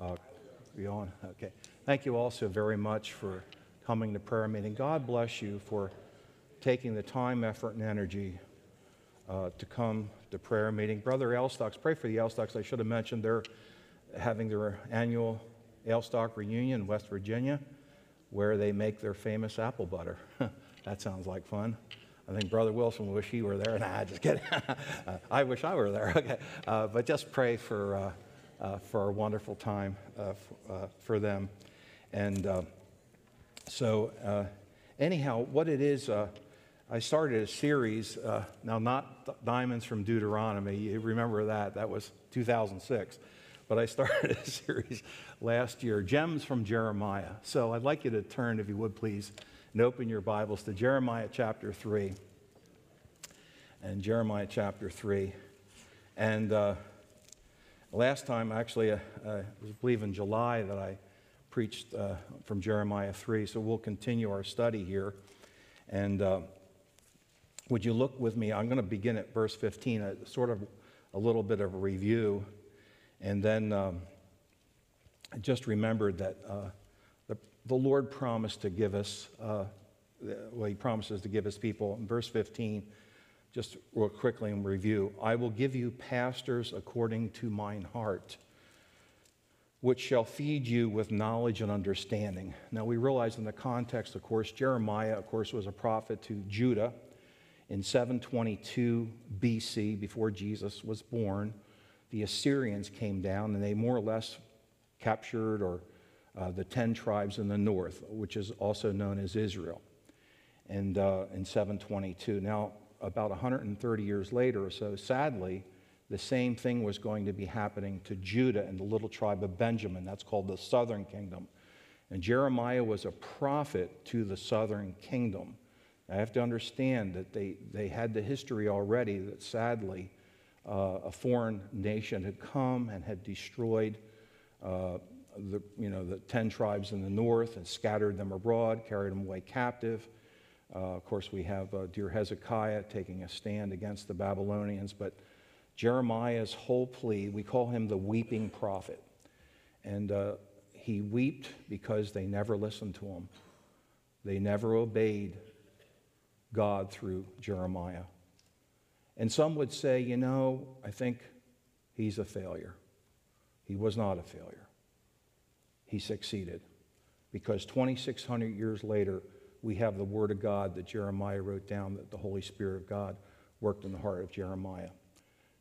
Uh, you on? Okay. Thank you also very much for coming to prayer meeting. God bless you for taking the time, effort, and energy uh, to come to prayer meeting. Brother Elstocks, pray for the Elstocks. I should have mentioned they're having their annual Elstock reunion in West Virginia where they make their famous apple butter. that sounds like fun. I think Brother Wilson wish he were there. Nah, just kidding. I wish I were there. Okay. Uh, but just pray for, uh, uh, for a wonderful time uh, f- uh, for them. And uh, so, anyhow, what it is, I started a series, now not Diamonds from Deuteronomy. You remember that? That was 2006 but I started a series last year, Gems from Jeremiah. So I'd like you to turn, if you would please, and open your Bibles to Jeremiah chapter 3. And Jeremiah chapter 3. And uh, last time, actually, uh, I believe in July that I preached uh, from Jeremiah 3. So we'll continue our study here. And uh, would you look with me? I'm going to begin at verse 15, a, sort of a little bit of a review and then um, I just remembered that uh, the, the Lord promised to give us, uh, well, He promises to give His people. In verse 15, just real quickly in review I will give you pastors according to mine heart, which shall feed you with knowledge and understanding. Now, we realize in the context, of course, Jeremiah, of course, was a prophet to Judah in 722 BC, before Jesus was born the Assyrians came down and they more or less captured or uh, the 10 tribes in the north, which is also known as Israel, and uh, in 722. Now, about 130 years later or so, sadly, the same thing was going to be happening to Judah and the little tribe of Benjamin. That's called the southern kingdom. And Jeremiah was a prophet to the southern kingdom. I have to understand that they, they had the history already that sadly uh, a foreign nation had come and had destroyed uh, the, you know, the 10 tribes in the north and scattered them abroad, carried them away captive. Uh, of course, we have uh, dear Hezekiah taking a stand against the Babylonians, but Jeremiah's whole plea, we call him the weeping prophet. And uh, he wept because they never listened to him. They never obeyed God through Jeremiah. And some would say, you know, I think he's a failure. He was not a failure. He succeeded. Because 2,600 years later, we have the Word of God that Jeremiah wrote down, that the Holy Spirit of God worked in the heart of Jeremiah.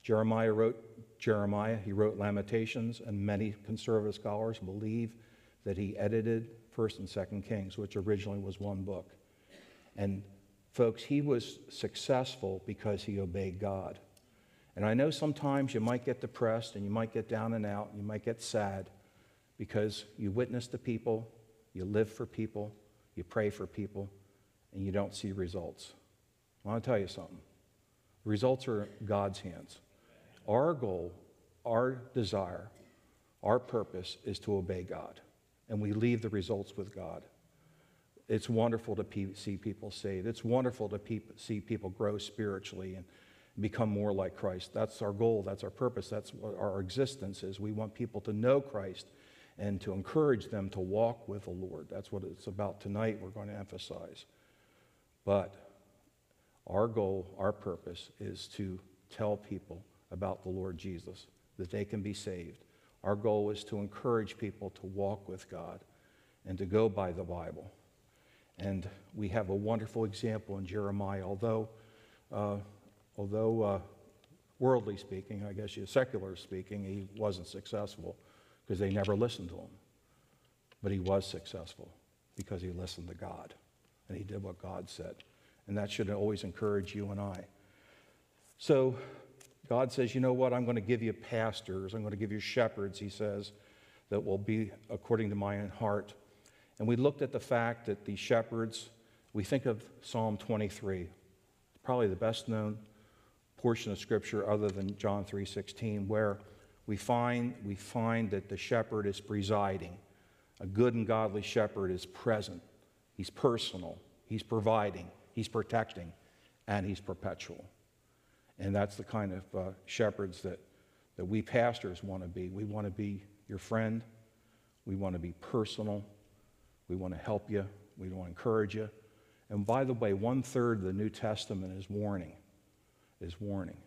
Jeremiah wrote Jeremiah, he wrote Lamentations, and many conservative scholars believe that he edited 1st and 2nd Kings, which originally was one book. And Folks, he was successful because he obeyed God. And I know sometimes you might get depressed and you might get down and out, and you might get sad because you witness to people, you live for people, you pray for people, and you don't see results. I want to tell you something. Results are God's hands. Our goal, our desire, our purpose is to obey God, and we leave the results with God. It's wonderful to pe- see people saved. It's wonderful to pe- see people grow spiritually and become more like Christ. That's our goal. That's our purpose. That's what our existence is. We want people to know Christ and to encourage them to walk with the Lord. That's what it's about tonight. We're going to emphasize. But our goal, our purpose is to tell people about the Lord Jesus, that they can be saved. Our goal is to encourage people to walk with God and to go by the Bible. And we have a wonderful example in Jeremiah, although, uh, although uh, worldly speaking, I guess you secular speaking, he wasn't successful because they never listened to him. But he was successful because he listened to God and he did what God said. And that should always encourage you and I. So God says, you know what? I'm going to give you pastors, I'm going to give you shepherds, he says, that will be according to my own heart. And we looked at the fact that the shepherds, we think of Psalm 23, probably the best known portion of scripture other than John 3:16 where we find we find that the shepherd is presiding. A good and godly shepherd is present. He's personal. He's providing. He's protecting. And he's perpetual. And that's the kind of uh, shepherds that, that we pastors want to be. We want to be your friend. We want to be personal. We want to help you. We want to encourage you. And by the way, one third of the New Testament is warning, is warning.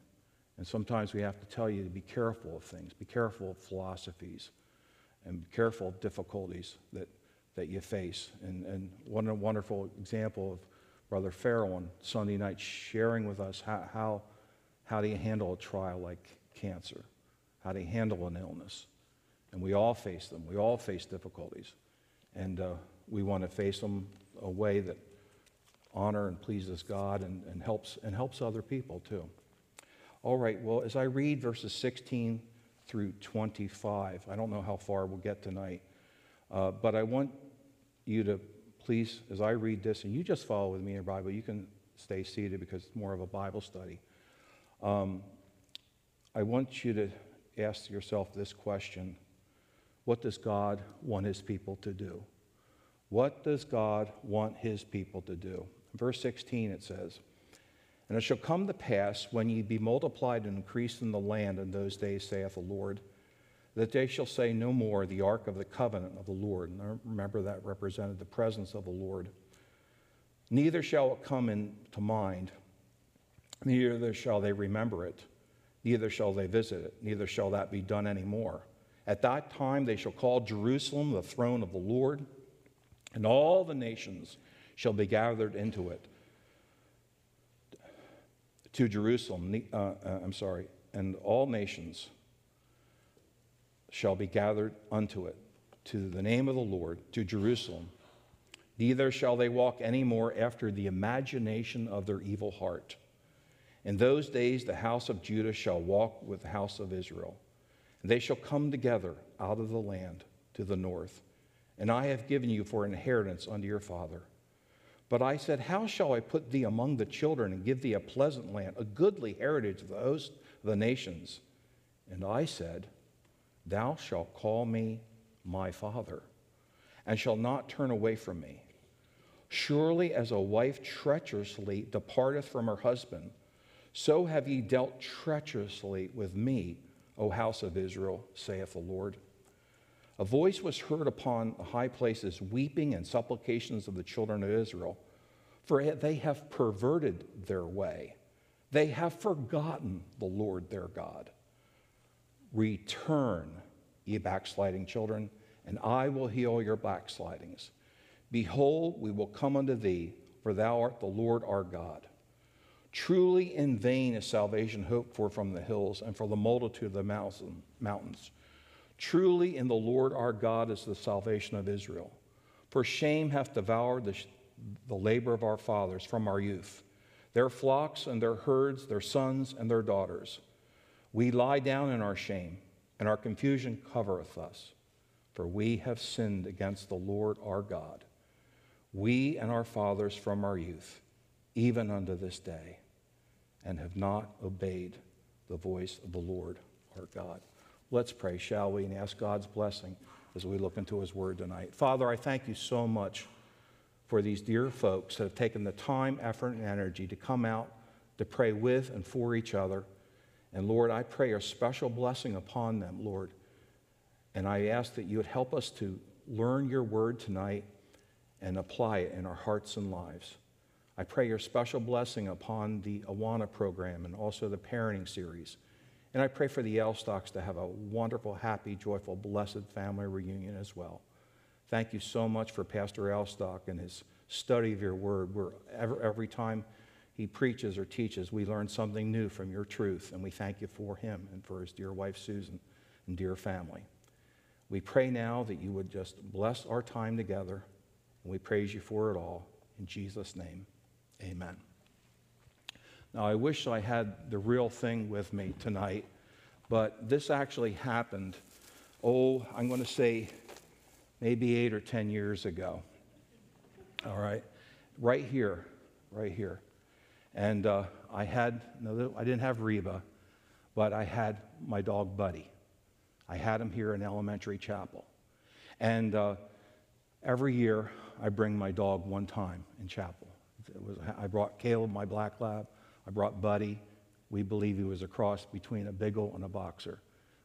And sometimes we have to tell you to be careful of things, be careful of philosophies, and be careful of difficulties that, that you face. And, and one wonderful example of Brother Farrell on Sunday night sharing with us how, how, how do you handle a trial like cancer? How do you handle an illness? And we all face them. We all face difficulties. And uh, we want to face them a way that honor and pleases God and, and, helps, and helps other people too. All right, well, as I read verses 16 through 25, I don't know how far we'll get tonight, uh, but I want you to please, as I read this, and you just follow with me in your Bible, you can stay seated because it's more of a Bible study. Um, I want you to ask yourself this question What does God want his people to do? What does God want his people to do? Verse 16 it says, And it shall come to pass when ye be multiplied and increased in the land in those days, saith the Lord, that they shall say no more the ark of the covenant of the Lord. And remember that represented the presence of the Lord. Neither shall it come into mind, neither shall they remember it, neither shall they visit it, neither shall that be done any more. At that time they shall call Jerusalem the throne of the Lord, and all the nations shall be gathered into it. To Jerusalem, uh, uh, I'm sorry, and all nations shall be gathered unto it, to the name of the Lord, to Jerusalem. Neither shall they walk any more after the imagination of their evil heart. In those days, the house of Judah shall walk with the house of Israel, and they shall come together out of the land to the north. And I have given you for inheritance unto your father. But I said, How shall I put thee among the children and give thee a pleasant land, a goodly heritage of the host of the nations? And I said, Thou shalt call me my father, and shall not turn away from me. Surely as a wife treacherously departeth from her husband, so have ye dealt treacherously with me, O house of Israel, saith the Lord. A voice was heard upon the high places, weeping and supplications of the children of Israel, for they have perverted their way. They have forgotten the Lord their God. Return, ye backsliding children, and I will heal your backslidings. Behold, we will come unto thee, for thou art the Lord our God. Truly in vain is salvation hoped for from the hills and for the multitude of the mountains. Truly in the Lord our God is the salvation of Israel. For shame hath devoured the, the labor of our fathers from our youth, their flocks and their herds, their sons and their daughters. We lie down in our shame, and our confusion covereth us. For we have sinned against the Lord our God, we and our fathers from our youth, even unto this day, and have not obeyed the voice of the Lord our God. Let's pray, shall we, and ask God's blessing as we look into His Word tonight. Father, I thank you so much for these dear folks that have taken the time, effort, and energy to come out to pray with and for each other. And Lord, I pray a special blessing upon them, Lord. And I ask that you would help us to learn your word tonight and apply it in our hearts and lives. I pray your special blessing upon the Awana program and also the parenting series. And I pray for the Elstocks to have a wonderful, happy, joyful, blessed family reunion as well. Thank you so much for Pastor Elstock and his study of your word. Every, every time he preaches or teaches, we learn something new from your truth. And we thank you for him and for his dear wife, Susan, and dear family. We pray now that you would just bless our time together. And we praise you for it all. In Jesus' name, amen. Now, I wish I had the real thing with me tonight, but this actually happened, oh, I'm going to say maybe eight or 10 years ago. All right? Right here, right here. And uh, I had, no, I didn't have Reba, but I had my dog Buddy. I had him here in elementary chapel. And uh, every year I bring my dog one time in chapel. Was, I brought Caleb, my black lab. I brought Buddy. We believe he was a cross between a beagle and a boxer.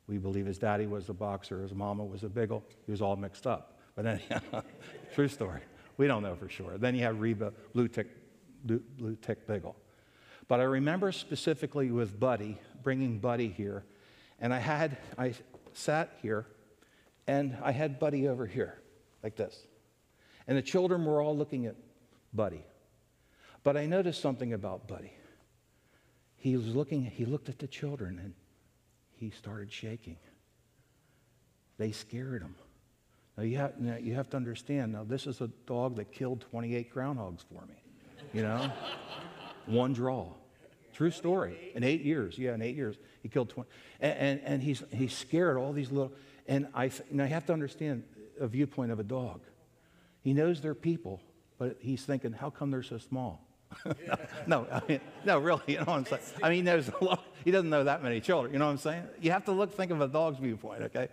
We believe his daddy was a boxer, his mama was a biggle. He was all mixed up. But anyhow, true story. We don't know for sure. Then you have Reba, blue tick, blue, blue tick biggle. But I remember specifically with Buddy, bringing Buddy here, and I had, I sat here, and I had Buddy over here, like this. And the children were all looking at Buddy. But I noticed something about Buddy. He was looking, he looked at the children and he started shaking. They scared him. Now you, have, now you have to understand, now this is a dog that killed 28 groundhogs for me, you know? One draw. True story. In eight years, yeah, in eight years, he killed 20. And, and, and he's, he's scared all these little, and I, and I have to understand a viewpoint of a dog. He knows they're people, but he's thinking, how come they're so small? no, I mean, no, really, you know what I'm saying? I mean, there's a lot, he doesn't know that many children, you know what I'm saying? You have to look, think of a dog's viewpoint, okay?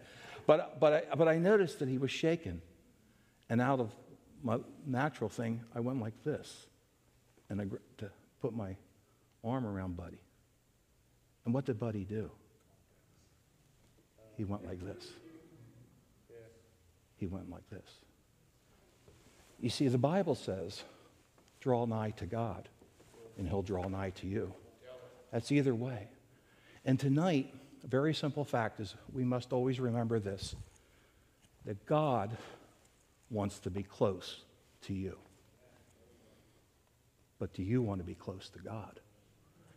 But, but, I, but I noticed that he was shaken. And out of my natural thing, I went like this. And I to put my arm around Buddy. And what did Buddy do? He went like this. He went like this. You see, the Bible says, draw nigh to God, and he'll draw nigh to you. That's either way. And tonight, a very simple fact is we must always remember this that God wants to be close to you. But do you want to be close to God?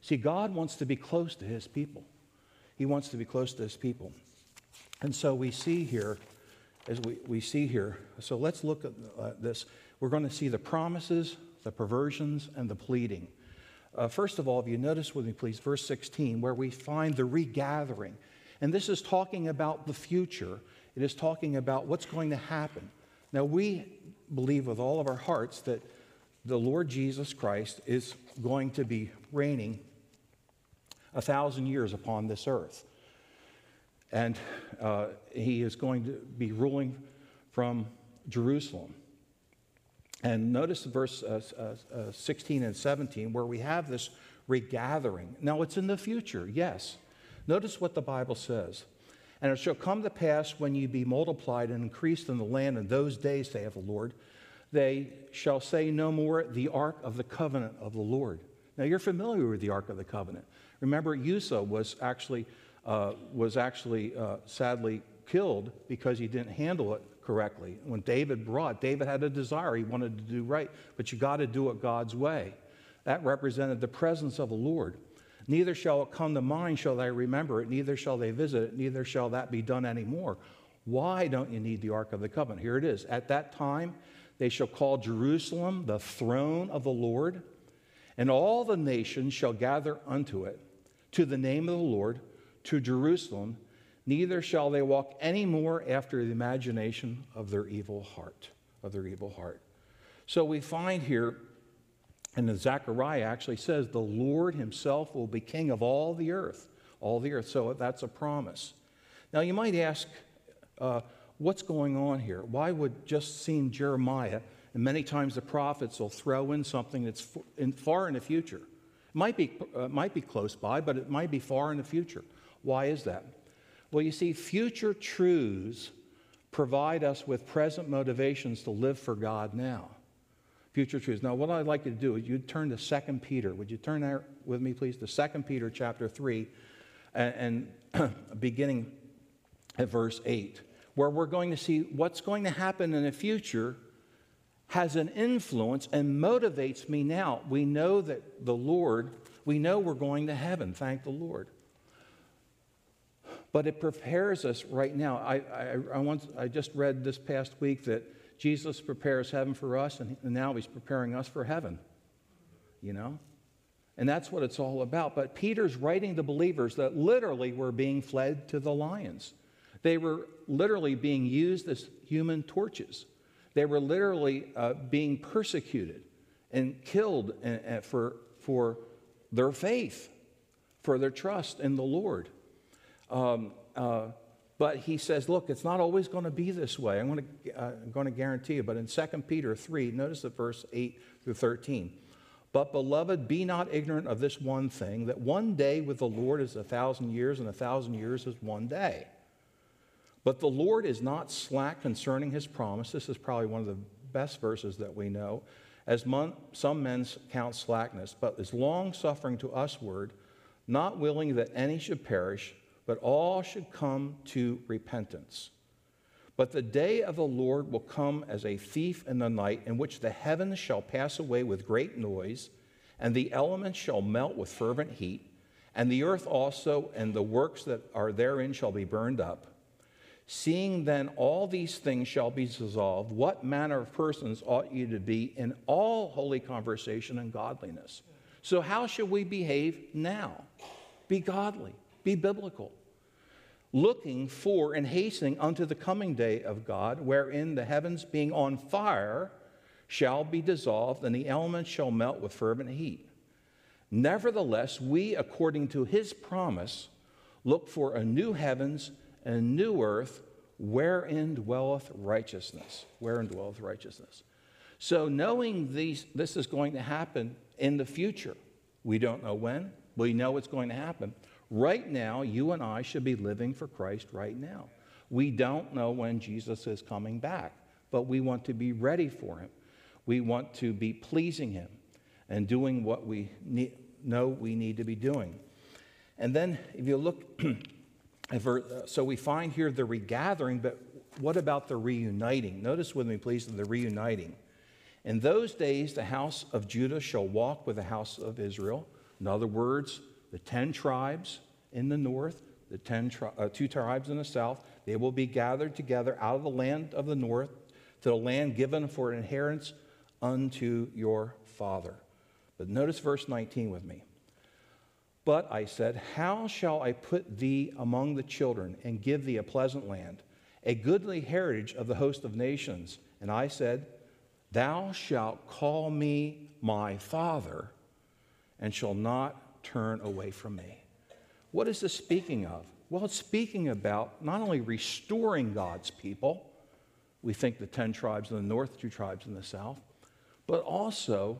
See, God wants to be close to his people. He wants to be close to his people. And so we see here, as we, we see here, so let's look at uh, this. We're going to see the promises, the perversions, and the pleading. Uh, first of all, if you notice with me, please, verse 16, where we find the regathering. And this is talking about the future, it is talking about what's going to happen. Now, we believe with all of our hearts that the Lord Jesus Christ is going to be reigning a thousand years upon this earth. And uh, he is going to be ruling from Jerusalem. And notice verse uh, uh, uh, 16 and 17 where we have this regathering. Now, it's in the future, yes. Notice what the Bible says. And it shall come to pass when ye be multiplied and increased in the land in those days, saith the Lord, they shall say no more the ark of the covenant of the Lord. Now, you're familiar with the ark of the covenant. Remember, Uzzah was actually, uh, was actually uh, sadly killed because he didn't handle it correctly. When David brought, David had a desire, he wanted to do right, but you got to do it God's way. That represented the presence of the Lord. Neither shall it come to mind, shall they remember it, neither shall they visit it, neither shall that be done anymore. Why don't you need the Ark of the Covenant? Here it is. At that time, they shall call Jerusalem the throne of the Lord, and all the nations shall gather unto it, to the name of the Lord, to Jerusalem, neither shall they walk any more after the imagination of their evil heart, of their evil heart. So we find here, and Zechariah actually says, the Lord himself will be king of all the earth, all the earth. So that's a promise. Now you might ask, uh, what's going on here? Why would just seem Jeremiah, and many times the prophets will throw in something that's in, far in the future? It might be, uh, might be close by, but it might be far in the future. Why is that? Well, you see, future truths provide us with present motivations to live for God now. Future truths. Now, what I'd like you to do is you turn to 2 Peter. Would you turn there with me, please, to 2 Peter chapter 3 and, and beginning at verse 8, where we're going to see what's going to happen in the future has an influence and motivates me now. We know that the Lord, we know we're going to heaven, thank the Lord but it prepares us right now. I, I, I, once, I just read this past week that Jesus prepares heaven for us, and now he's preparing us for heaven, you know? And that's what it's all about. But Peter's writing to believers that literally were being fled to the lions. They were literally being used as human torches. They were literally uh, being persecuted and killed uh, uh, for, for their faith, for their trust in the Lord. Um, uh, but he says, look, it's not always going to be this way. I'm going, to, uh, to guarantee you. But in 2 Peter 3, notice the verse 8 through 13. But, beloved, be not ignorant of this one thing that one day with the Lord is a thousand years, and a thousand years is one day. But the Lord is not slack concerning his promise. This is probably one of the best verses that we know. As mon- some men count slackness, but is long suffering to usward, not willing that any should perish, but all should come to repentance. But the day of the Lord will come as a thief in the night, in which the heavens shall pass away with great noise, and the elements shall melt with fervent heat, and the earth also and the works that are therein shall be burned up. Seeing then all these things shall be dissolved, what manner of persons ought you to be in all holy conversation and godliness? So, how should we behave now? Be godly, be biblical looking for and hastening unto the coming day of God, wherein the heavens being on fire shall be dissolved, and the elements shall melt with fervent heat. Nevertheless, we, according to his promise, look for a new heavens and a new earth wherein dwelleth righteousness. Wherein dwelleth righteousness. So, knowing these, this is going to happen in the future, we don't know when, we know it's going to happen. Right now, you and I should be living for Christ right now. We don't know when Jesus is coming back, but we want to be ready for him. We want to be pleasing him and doing what we need, know we need to be doing. And then, if you look, uh, so we find here the regathering, but what about the reuniting? Notice with me, please, the reuniting. In those days, the house of Judah shall walk with the house of Israel. In other words, the 10 tribes in the north, the 10 tri- uh, two tribes in the south, they will be gathered together out of the land of the north to the land given for an inheritance unto your father. But notice verse 19 with me. But I said, How shall I put thee among the children and give thee a pleasant land, a goodly heritage of the host of nations? And I said, Thou shalt call me my father, and shall not turn away from me. What is this speaking of? Well, it's speaking about not only restoring God's people, we think the 10 tribes in the north, two tribes in the south, but also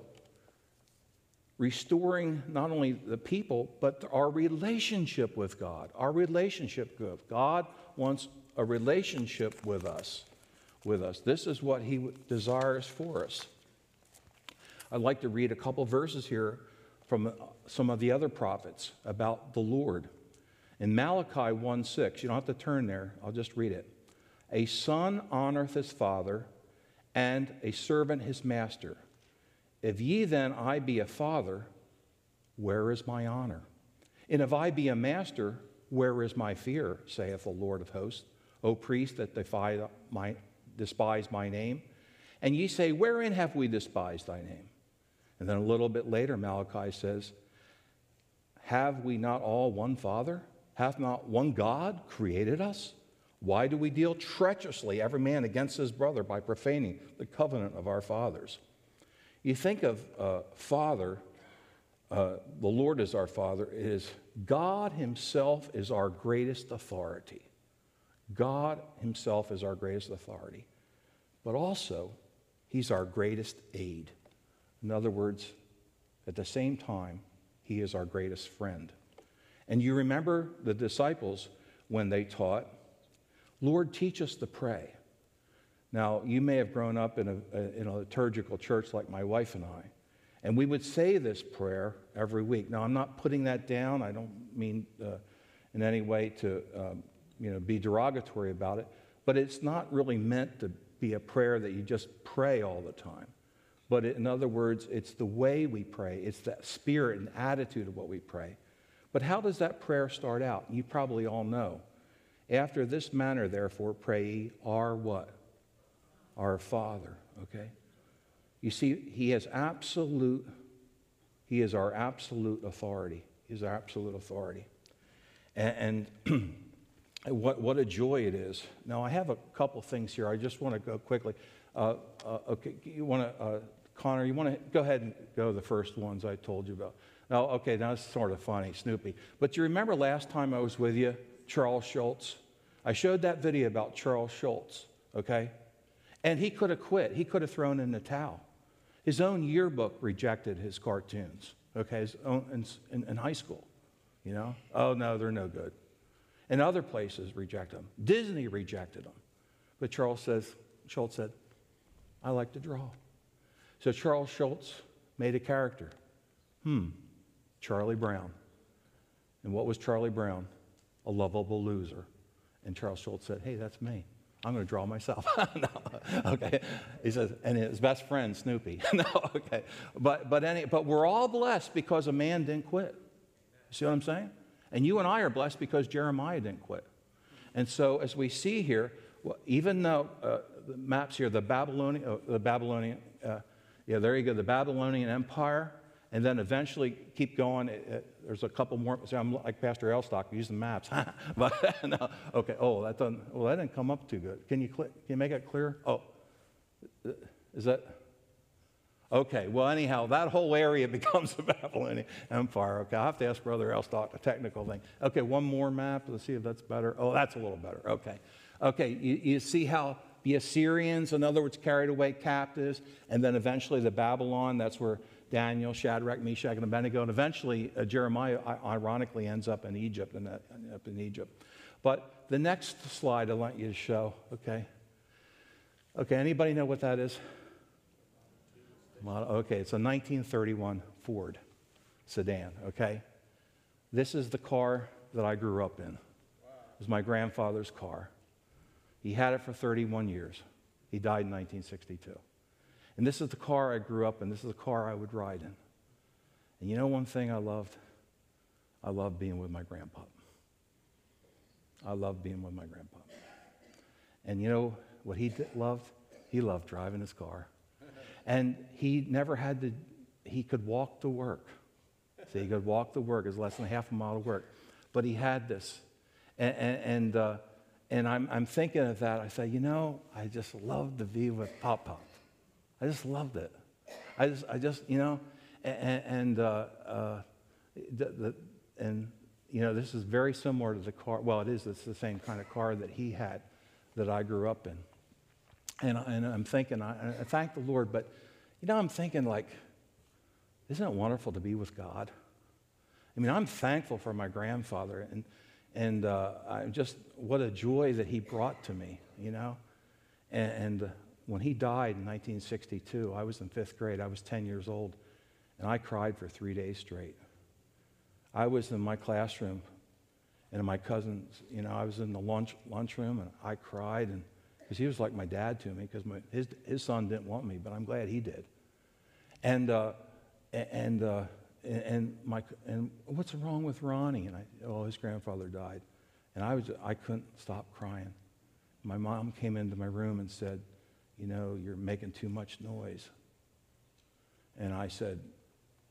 restoring not only the people, but our relationship with God. Our relationship with God wants a relationship with us. With us. This is what he desires for us. I'd like to read a couple verses here from some of the other prophets about the Lord. In Malachi 1 6, you don't have to turn there, I'll just read it. A son honoreth his father, and a servant his master. If ye then I be a father, where is my honor? And if I be a master, where is my fear, saith the Lord of hosts? O priest that defy my, despise my name. And ye say, Wherein have we despised thy name? And then a little bit later, Malachi says, Have we not all one Father? Hath not one God created us? Why do we deal treacherously, every man against his brother, by profaning the covenant of our fathers? You think of uh, Father, uh, the Lord is our Father, is God Himself is our greatest authority. God Himself is our greatest authority. But also, He's our greatest aid. In other words, at the same time, he is our greatest friend. And you remember the disciples when they taught, Lord, teach us to pray. Now, you may have grown up in a, in a liturgical church like my wife and I, and we would say this prayer every week. Now, I'm not putting that down. I don't mean uh, in any way to um, you know, be derogatory about it, but it's not really meant to be a prayer that you just pray all the time. But in other words, it's the way we pray, it's that spirit and attitude of what we pray. But how does that prayer start out? You probably all know. After this manner, therefore, pray ye our what? Our Father, okay? You see, He has absolute, He is our absolute authority. He is our absolute authority. And, and what, what a joy it is. Now, I have a couple things here. I just want to go quickly. Uh, uh, okay, you want to, uh, Connor, you want to go ahead and go the first ones I told you about. Now, okay, now it's sort of funny, Snoopy. But you remember last time I was with you, Charles Schulz? I showed that video about Charles Schulz, okay? And he could have quit. He could have thrown in the towel. His own yearbook rejected his cartoons, okay, his own, in, in, high school. You know? Oh, no, they're no good. And other places reject them. Disney rejected them. But Charles says, Schulz said, I like to draw. So Charles Schulz made a character. Hmm, Charlie Brown. And what was Charlie Brown? A lovable loser. And Charles Schulz said, Hey, that's me. I'm going to draw myself. no, okay. He says, and his best friend, Snoopy. no, okay. But, but, any, but we're all blessed because a man didn't quit. See what I'm saying? And you and I are blessed because Jeremiah didn't quit. And so, as we see here, even though uh, the maps here, the Babylonian, uh, the Babylonian, uh, yeah, there you go, the Babylonian Empire, and then eventually keep going. It, it, there's a couple more. See, I'm like Pastor Elstock, using maps. but no, okay. Oh, that doesn't. Well, that didn't come up too good. Can you click? Can you make it clear? Oh, is that? Okay. Well, anyhow, that whole area becomes the Babylonian Empire. Okay. I have to ask Brother Elstock a technical thing. Okay. One more map. Let's see if that's better. Oh, that's a little better. Okay. Okay. You, you see how the Assyrians, in other words, carried away captives, and then eventually the Babylon. That's where Daniel, Shadrach, Meshach, and Abednego, and eventually uh, Jeremiah, ironically, ends up in Egypt, and up in Egypt. But the next slide I want you to show, okay? Okay, anybody know what that is? Okay, it's a 1931 Ford sedan, okay? This is the car that I grew up in. It was my grandfather's car. He had it for 31 years. He died in 1962. And this is the car I grew up in. This is the car I would ride in. And you know one thing I loved? I loved being with my grandpa. I loved being with my grandpa. And you know what he loved? He loved driving his car. And he never had to, he could walk to work. See, he could walk to work. It's less than half a mile to work. But he had this. And, and, and, uh, and I'm, I'm thinking of that. I say, you know, I just loved to be with Pop Pop. I just loved it. I just, I just you know, and, and, uh, uh, the, the, and, you know, this is very similar to the car. Well, it is. It's the same kind of car that he had that I grew up in. And, and I'm thinking, I, I thank the Lord, but, you know, I'm thinking, like, isn't it wonderful to be with God? I mean, I'm thankful for my grandfather, and, and uh, I'm just, what a joy that he brought to me, you know? And, and when he died in 1962, I was in fifth grade. I was 10 years old, and I cried for three days straight. I was in my classroom, and my cousins, you know, I was in the lunch lunchroom, and I cried, and because he was like my dad to me, because his his son didn't want me, but I'm glad he did. And uh, and uh, and my and what's wrong with Ronnie? And I, oh, his grandfather died, and I was I couldn't stop crying. My mom came into my room and said you know, you're making too much noise. And I said,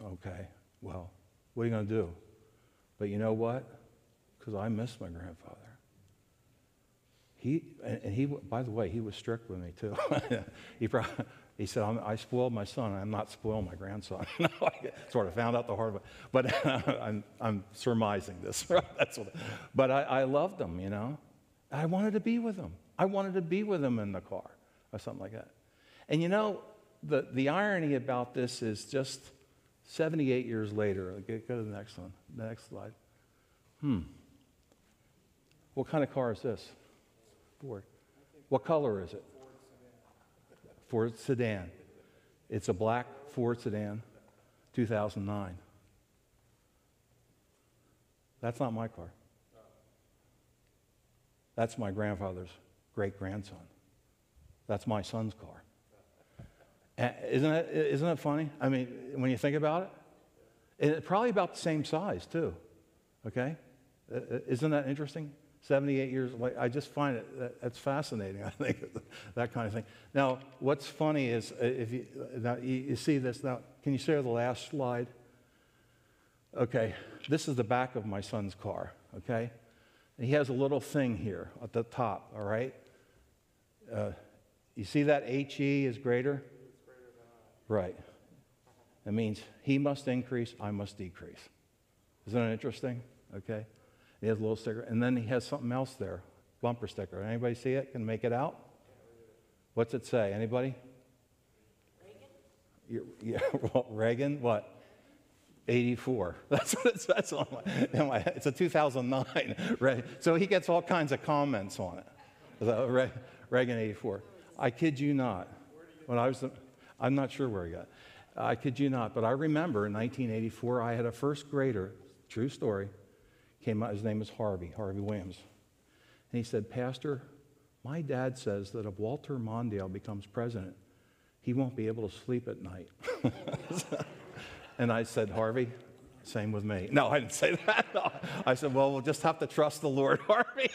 okay, well, what are you going to do? But you know what? Because I miss my grandfather. He, and he, by the way, he was strict with me too. he, probably, he said, i spoiled my son. I'm not spoiling my grandson. I sort of found out the hard way. But I'm, I'm surmising this. That's what, but I, I loved him, you know. I wanted to be with him. I wanted to be with him in the car or something like that. And you know, the, the irony about this is just 78 years later, go to the next one, the next slide. Hmm. What kind of car is this? Ford. What color is it? Ford sedan. It's a black Ford sedan, 2009. That's not my car. That's my grandfather's great grandson. That's my son's car. Isn't it, isn't it funny? I mean, when you think about it, it's probably about the same size, too. Okay? Uh, uh, isn't that interesting? 78 years later. I just find it, that's fascinating, I think, that kind of thing. Now, what's funny is uh, if you, now, you see this now, can you share the last slide? Okay, this is the back of my son's car, okay? And he has a little thing here at the top, all right? Uh, you see that HE is greater? Right. That means he must increase, I must decrease. Isn't that interesting? Okay. He has a little sticker. And then he has something else there. Bumper sticker. Anybody see it? Can make it out? What's it say? Anybody? You- Yeah, well, Reagan, what? 84. That's what it says on my, my it's a 2009. Right? So he gets all kinds of comments on it. So, Re- Reagan 84. I kid you not. When I was, I'm not sure where he got. I kid you not, but I remember in 1984 I had a first grader, true story, came out, his name is Harvey, Harvey Williams. And he said, Pastor, my dad says that if Walter Mondale becomes president, he won't be able to sleep at night. and I said, Harvey, same with me. No, I didn't say that. No. I said, well, we'll just have to trust the Lord, Harvey.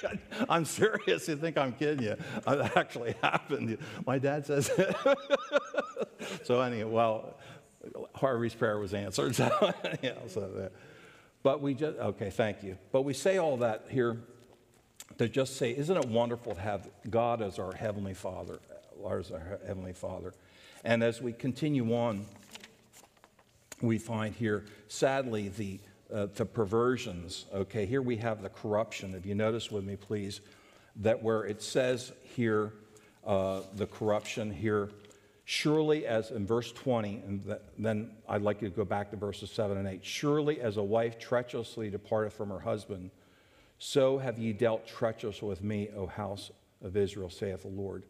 I'm serious. You think I'm kidding you? Uh, it actually happened. My dad says it. so anyway, well, Harvey's prayer was answered. So, yeah, so. But we just, okay, thank you. But we say all that here to just say, isn't it wonderful to have God as our Heavenly Father, as our Heavenly Father? And as we continue on, we find here, sadly, the, uh, the perversions. Okay, here we have the corruption. If you notice with me, please, that where it says here, uh, the corruption here, surely as in verse 20, and th- then I'd like you to go back to verses 7 and 8. Surely as a wife treacherously departed from her husband, so have ye dealt treacherously with me, O house of Israel, saith the Lord.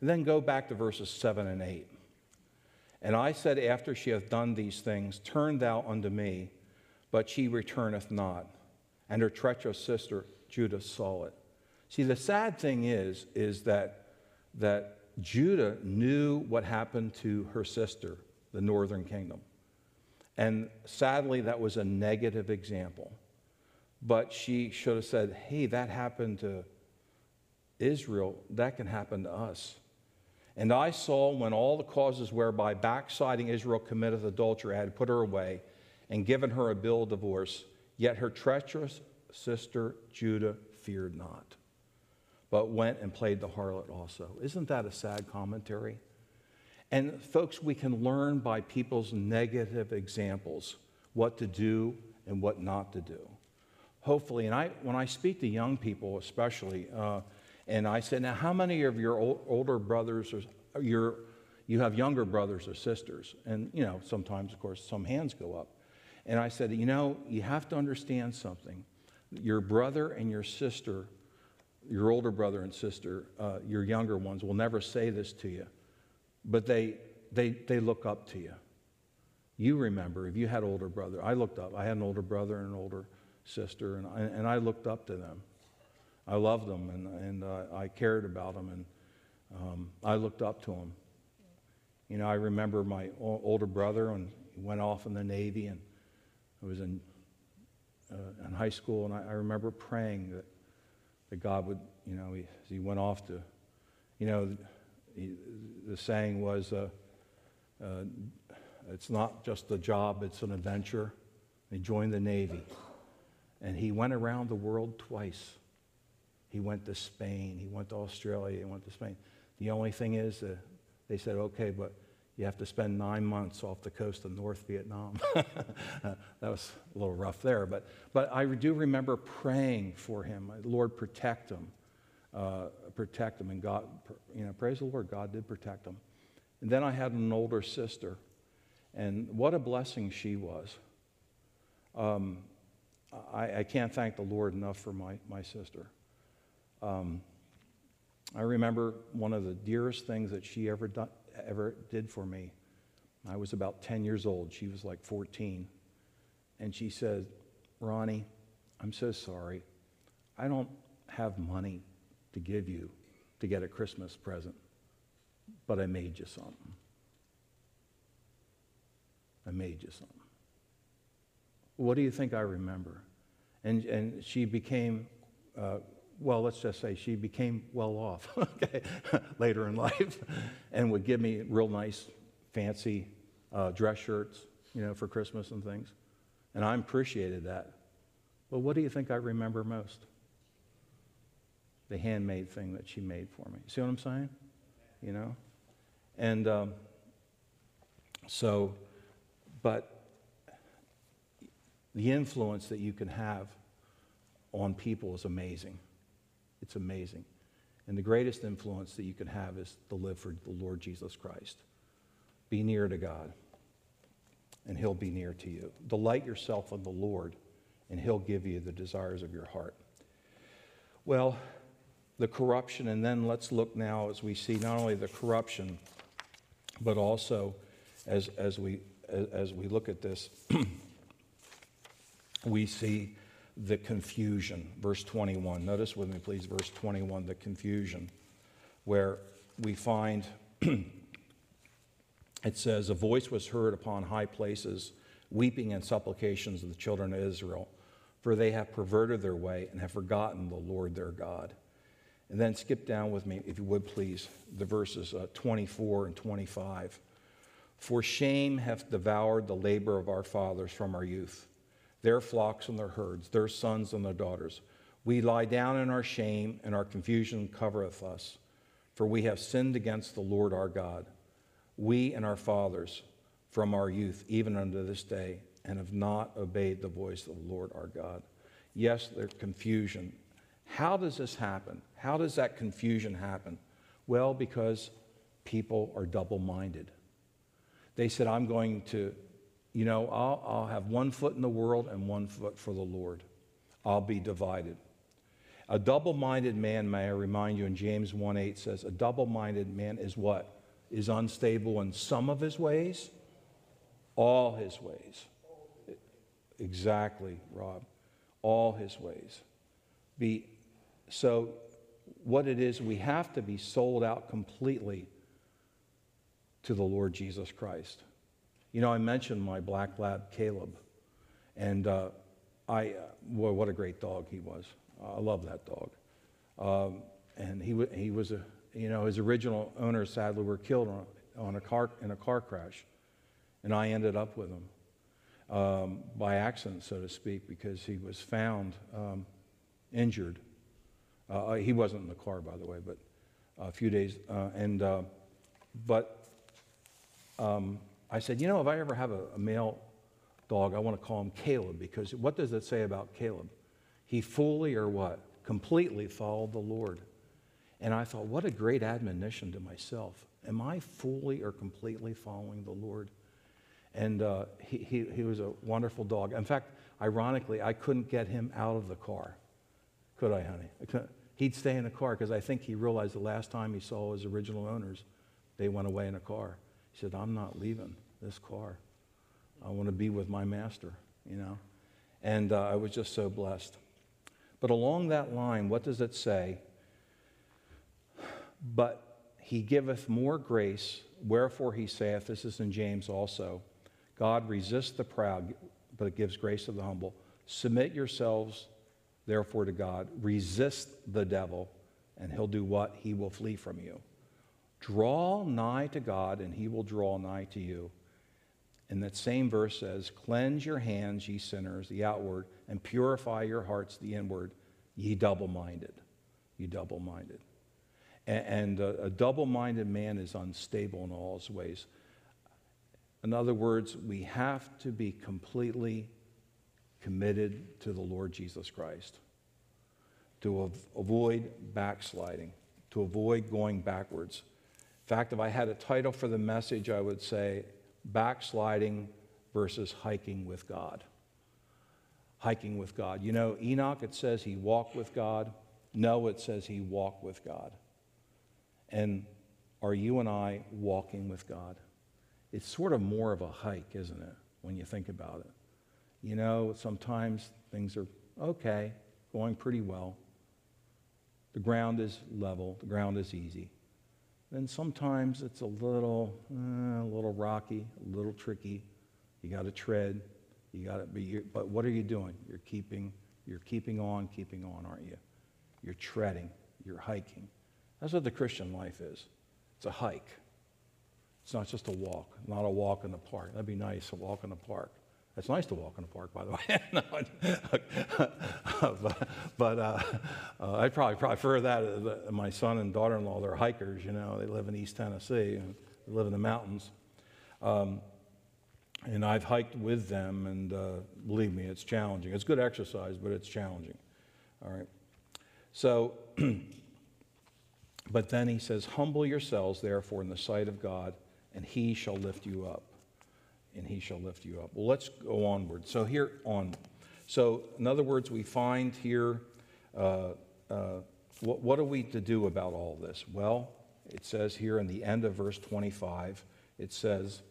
And then go back to verses 7 and 8. And I said, After she hath done these things, turn thou unto me, but she returneth not. And her treacherous sister Judah saw it. See, the sad thing is, is that, that Judah knew what happened to her sister, the northern kingdom. And sadly, that was a negative example. But she should have said, hey, that happened to Israel, that can happen to us. And I saw when all the causes whereby backsliding Israel committeth adultery, had put her away and given her a bill of divorce, yet her treacherous sister Judah feared not, but went and played the harlot also. Isn't that a sad commentary? And folks, we can learn by people's negative examples what to do and what not to do. Hopefully, and I, when I speak to young people especially, uh, and I say, now, how many of your ol- older brothers or your, you have younger brothers or sisters? And, you know, sometimes, of course, some hands go up. And I said, you know, you have to understand something. Your brother and your sister, your older brother and sister, uh, your younger ones will never say this to you, but they, they, they look up to you. You remember, if you had older brother, I looked up. I had an older brother and an older sister, and I, and I looked up to them. I loved them and, and uh, I cared about them and um, I looked up to them. You know, I remember my o- older brother and he went off in the Navy and I was in, uh, in high school and I, I remember praying that, that God would, you know, he, he went off to, you know, he, the saying was, uh, uh, it's not just a job, it's an adventure. He joined the Navy and he went around the world twice. He went to Spain. He went to Australia. He went to Spain. The only thing is, uh, they said, okay, but you have to spend nine months off the coast of North Vietnam. that was a little rough there. But, but I do remember praying for him. Lord, protect him. Uh, protect him. And God, you know, praise the Lord, God did protect him. And then I had an older sister. And what a blessing she was. Um, I, I can't thank the Lord enough for my, my sister. Um, I remember one of the dearest things that she ever, done, ever did for me. I was about 10 years old. She was like 14. And she said, Ronnie, I'm so sorry. I don't have money to give you to get a Christmas present, but I made you something. I made you something. What do you think I remember? And, and she became uh, well, let's just say she became well off okay, later in life and would give me real nice, fancy uh, dress shirts, you know, for Christmas and things. And I appreciated that. But what do you think I remember most? The handmade thing that she made for me. See what I'm saying? You know? And um, so, but the influence that you can have on people is amazing. It's amazing. And the greatest influence that you can have is to live for the Lord Jesus Christ. Be near to God, and He'll be near to you. Delight yourself in the Lord, and He'll give you the desires of your heart. Well, the corruption, and then let's look now as we see not only the corruption, but also as, as, we, as, as we look at this, we see the confusion. Verse 21. Notice with me, please, verse 21, the confusion, where we find it says, A voice was heard upon high places, weeping and supplications of the children of Israel, for they have perverted their way and have forgotten the Lord their God. And then skip down with me, if you would please, the verses uh, 24 and 25. For shame hath devoured the labor of our fathers from our youth, their flocks and their herds, their sons and their daughters. We lie down in our shame, and our confusion covereth us. For we have sinned against the Lord our God, we and our fathers from our youth, even unto this day, and have not obeyed the voice of the Lord our God. Yes, there's confusion. How does this happen? How does that confusion happen? Well, because people are double minded. They said, I'm going to, you know, I'll, I'll have one foot in the world and one foot for the Lord. I'll be divided. A double minded man, may I remind you, in James 1 8 says, a double minded man is what? Is unstable in some of his ways, all his ways. Exactly, Rob. All his ways. Be, so, what it is, we have to be sold out completely to the Lord Jesus Christ. You know, I mentioned my black lab, Caleb, and uh, I, uh, boy, what a great dog he was. I love that dog. Um, and he, he was a, you know, his original owners sadly were killed on, on a car, in a car crash. And I ended up with him um, by accident, so to speak, because he was found um, injured. Uh, uh he wasn't in the car, by the way, but a few days. Uh, and, uh, but um, I said, you know, if I ever have a, a male dog, I want to call him Caleb because what does it say about Caleb? He fully or what? Completely followed the Lord. And I thought, what a great admonition to myself. Am I fully or completely following the Lord? And uh, he, he, he was a wonderful dog. In fact, ironically, I couldn't get him out of the car. Could I, honey? I He'd stay in the car because I think he realized the last time he saw his original owners, they went away in a car. He said, I'm not leaving this car. I want to be with my master, you know? And uh, I was just so blessed. But along that line, what does it say? But he giveth more grace, wherefore he saith, this is in James also, God resists the proud, but it gives grace to the humble. Submit yourselves, therefore, to God. Resist the devil, and he'll do what? He will flee from you. Draw nigh to God, and he will draw nigh to you. And that same verse says, Cleanse your hands, ye sinners, the outward, and purify your hearts, the inward, ye double minded. Ye double minded. And, a, a double minded man is unstable in all his ways. In other words, we have to be completely committed to the Lord Jesus Christ to av- avoid backsliding, to avoid going backwards. Fact, if I had a title for the message, I would say backsliding versus hiking with God. Hiking with God. You know, Enoch, it says he walked with God. Noah, it says he walked with God. And are you and I walking with God? It's sort of more of a hike, isn't it, when you think about it? You know, sometimes things are okay, going pretty well. The ground is level, the ground is easy. Then sometimes it's a little, uh, a little rocky, a little tricky. You got to tread. You got to be. But what are you doing? You're keeping. You're keeping on, keeping on, aren't you? You're treading. You're hiking. That's what the Christian life is. It's a hike. It's not just a walk. Not a walk in the park. That'd be nice. A walk in the park. It's nice to walk in the park, by the way. but, uh, uh, I'd probably prefer that. Uh, my son and daughter-in-law, they're hikers. You know, they live in East Tennessee. They live in the mountains. Um, and I've hiked with them, and uh, believe me, it's challenging. It's good exercise, but it's challenging. All right. So, but then he says, Humble yourselves, therefore, in the sight of God, and he shall lift you up. And he shall lift you up. Well, let's go onward. So, here on. So, in other words, we find here uh, uh, what, what are we to do about all this? Well, it says here in the end of verse 25, it says,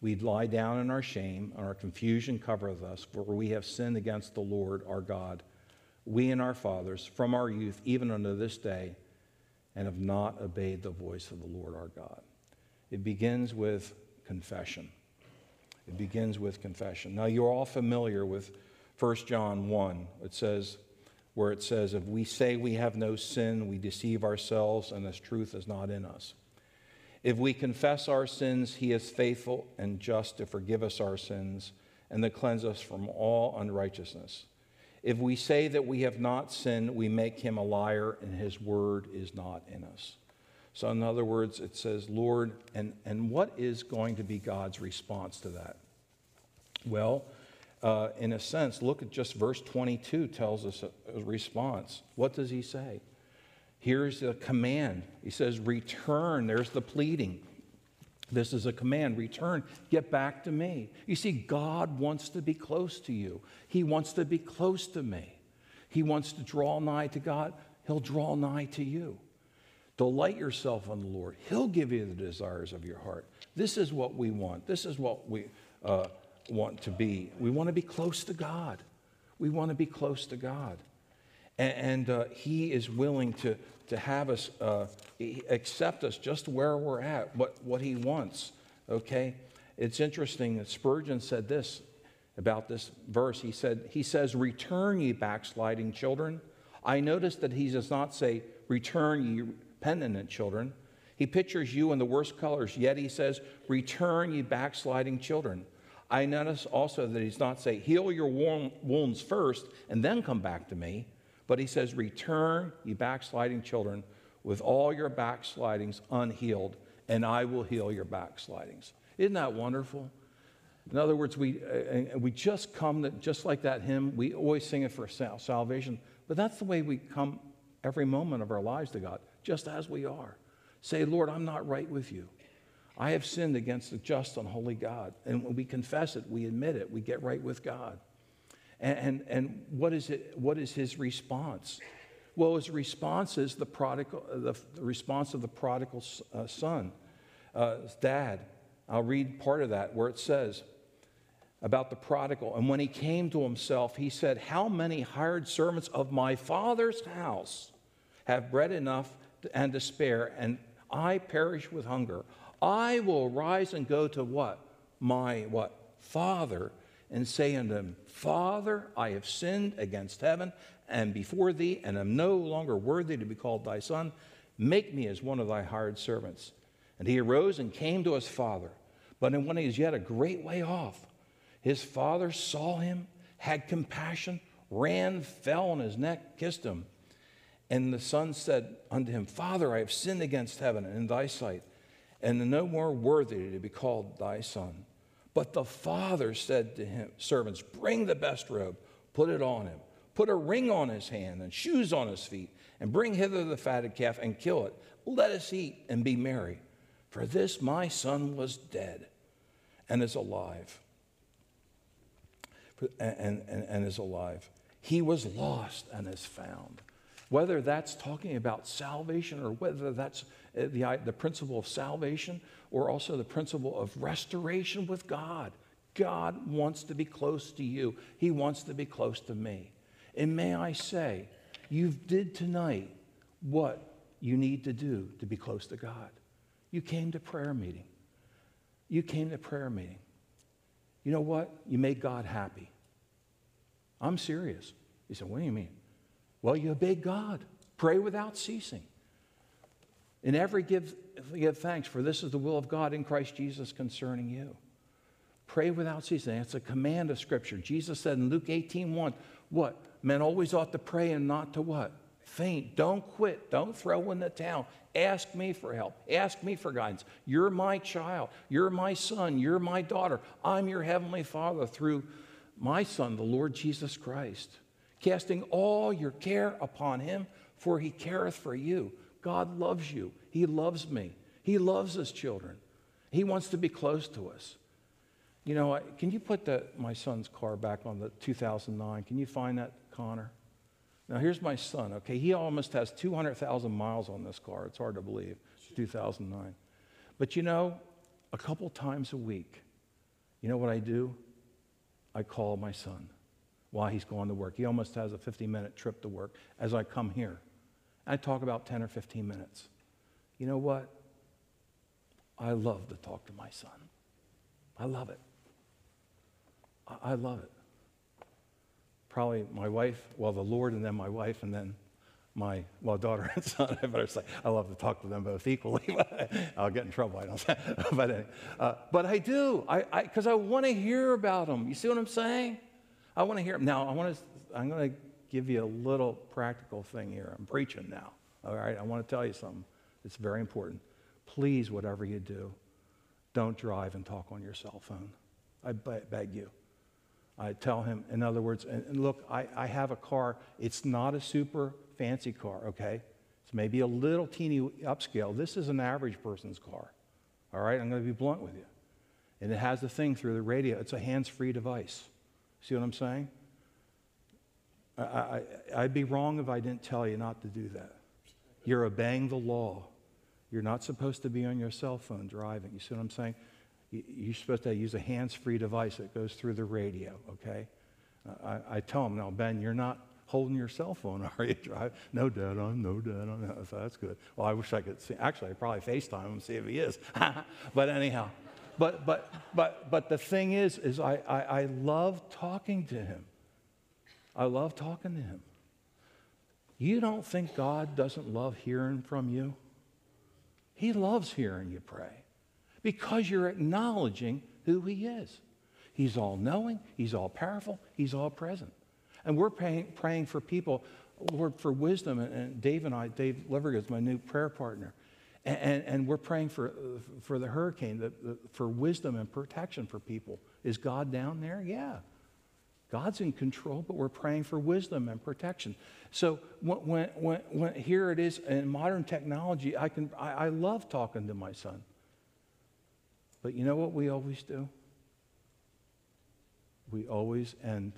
We lie down in our shame, and our confusion covereth us, for we have sinned against the Lord our God, we and our fathers, from our youth even unto this day, and have not obeyed the voice of the Lord our God. It begins with confession. It begins with confession. Now, you're all familiar with 1 John 1. It says, where it says, If we say we have no sin, we deceive ourselves, and this truth is not in us. If we confess our sins, he is faithful and just to forgive us our sins and to cleanse us from all unrighteousness. If we say that we have not sinned, we make him a liar, and his word is not in us. So, in other words, it says, Lord, and, and what is going to be God's response to that? Well, uh, in a sense, look at just verse 22 tells us a, a response. What does he say? Here's a command. He says, Return. There's the pleading. This is a command return, get back to me. You see, God wants to be close to you, He wants to be close to me. He wants to draw nigh to God, He'll draw nigh to you. Delight yourself on the Lord, He'll give you the desires of your heart. This is what we want. This is what we. Uh, want to be. We want to be close to God. We want to be close to God. And, and uh, He is willing to, to have us uh, accept us just where we're at, what, what He wants. Okay? It's interesting that Spurgeon said this about this verse. He said, He says, Return, ye backsliding children. I notice that He does not say, Return, ye penitent children. He pictures you in the worst colors, yet He says, Return, ye backsliding children. I notice also that he's not saying, heal your wounds first and then come back to me, but he says, return, ye backsliding children, with all your backslidings unhealed, and I will heal your backslidings. Isn't that wonderful? In other words, we, uh, we just come, to, just like that hymn, we always sing it for salvation, but that's the way we come every moment of our lives to God, just as we are. Say, Lord, I'm not right with you. I have sinned against the just and holy God. And when we confess it, we admit it, we get right with God. And, and, and what, is it, what is his response? Well, his response is the, prodigal, the, the response of the prodigal uh, son, uh, dad. I'll read part of that where it says about the prodigal. And when he came to himself, he said, How many hired servants of my father's house have bread enough and despair, and I perish with hunger? I will rise and go to what? My what? Father, and say unto him, Father, I have sinned against heaven and before thee, and am no longer worthy to be called thy son. Make me as one of thy hired servants. And he arose and came to his father. But when he was yet a great way off, his father saw him, had compassion, ran, fell on his neck, kissed him. And the son said unto him, Father, I have sinned against heaven and in thy sight, and no more worthy to be called thy son. But the father said to him, servants, bring the best robe, put it on him, put a ring on his hand and shoes on his feet, and bring hither the fatted calf and kill it. Let us eat and be merry. For this my son was dead and is alive. And, and, and is alive. He was lost and is found. Whether that's talking about salvation or whether that's uh, the, the principle of salvation or also the principle of restoration with God. God wants to be close to you. He wants to be close to me. And may I say, you did tonight what you need to do to be close to God. You came to prayer meeting. You came to prayer meeting. You know what? You made God happy. I'm serious. He said, What do you mean? Well, you obey God. Pray without ceasing. In every give, give thanks, for this is the will of God in Christ Jesus concerning you. Pray without ceasing. It's a command of Scripture. Jesus said in Luke 18 1, what? Men always ought to pray and not to what? Faint. Don't quit. Don't throw in the towel. Ask me for help. Ask me for guidance. You're my child. You're my son. You're my daughter. I'm your heavenly Father through my Son, the Lord Jesus Christ. Casting all your care upon him, for he careth for you. God loves you. He loves me. He loves his children. He wants to be close to us. You know, can you put the, my son's car back on the 2009? Can you find that, Connor? Now, here's my son, okay? He almost has 200,000 miles on this car. It's hard to believe. 2009. But you know, a couple times a week, you know what I do? I call my son while he's going to work. He almost has a 50 minute trip to work as I come here. I talk about 10 or 15 minutes. You know what? I love to talk to my son. I love it. I, love it. Probably my wife, well, the Lord, and then my wife, and then my well daughter and son. I better say I love to talk to them both equally. I'll get in trouble. I don't. but anyway, uh, but I do. I because I, I want to hear about them. You see what I'm saying? I want to hear them. Now I want to. I'm going to give you a little practical thing here. I'm preaching now. All right. I want to tell you something. It's very important. Please, whatever you do, don't drive and talk on your cell phone. I beg you. I tell him, in other words, and, and look, I, I have a car. It's not a super fancy car, okay? It's maybe a little teeny upscale. This is an average person's car. All right, I'm going to be blunt with you. And it has the thing through the radio. It's a hands free device. See what I'm saying? I, I, would be wrong if I didn't tell you not to do that. You're obeying the law. You're not supposed to be on your cell phone driving. You see what I'm saying? You're supposed to use a hands free device that goes through the radio, okay? I, I tell them, now, Ben, you're not holding your cell phone, are you? Drive? No, Dad, I'm no, Dad, I'm. So that's good. Well, I wish I could see. Actually, I probably FaceTime him and see if he is. but anyhow, but but but but the thing is, is I, I I love talking to him. I love talking to him. You don't think God doesn't love hearing from you? He loves hearing you pray because you're acknowledging who He is. He's all knowing, He's all powerful, He's all present. And we're praying, praying for people, Lord, for wisdom. And, and Dave and I, Dave Livergood is my new prayer partner. And, and, we're praying for, for the hurricane, the, the, for wisdom and protection for people. Is God down there? Yeah. God's in control, but we're praying for wisdom and protection. So when, when, when, here it is in modern technology, I, can, I, I love talking to my son. But you know what we always do? We always end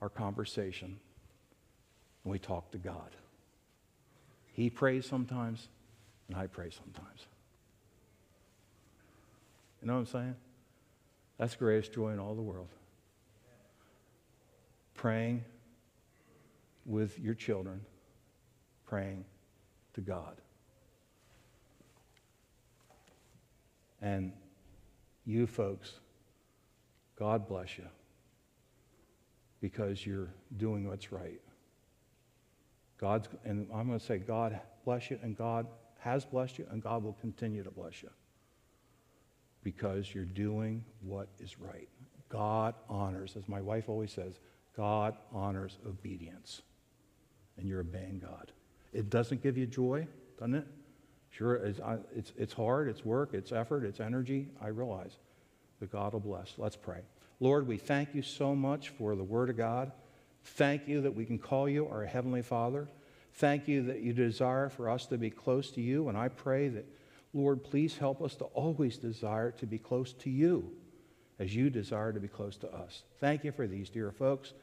our conversation and we talk to God. He prays sometimes, and I pray sometimes. You know what I'm saying? That's the greatest joy in all the world. Praying with your children, praying to God. And you folks, God bless you because you're doing what's right. God's, and I'm going to say, God bless you, and God has blessed you, and God will continue to bless you because you're doing what is right. God honors, as my wife always says, God honors obedience. And you're obeying God. It doesn't give you joy, doesn't it? Sure, it's, it's, it's hard, it's work, it's effort, it's energy, I realize. But God will bless. Let's pray. Lord, we thank you so much for the Word of God. Thank you that we can call you our Heavenly Father. Thank you that you desire for us to be close to you. And I pray that, Lord, please help us to always desire to be close to you as you desire to be close to us. Thank you for these dear folks.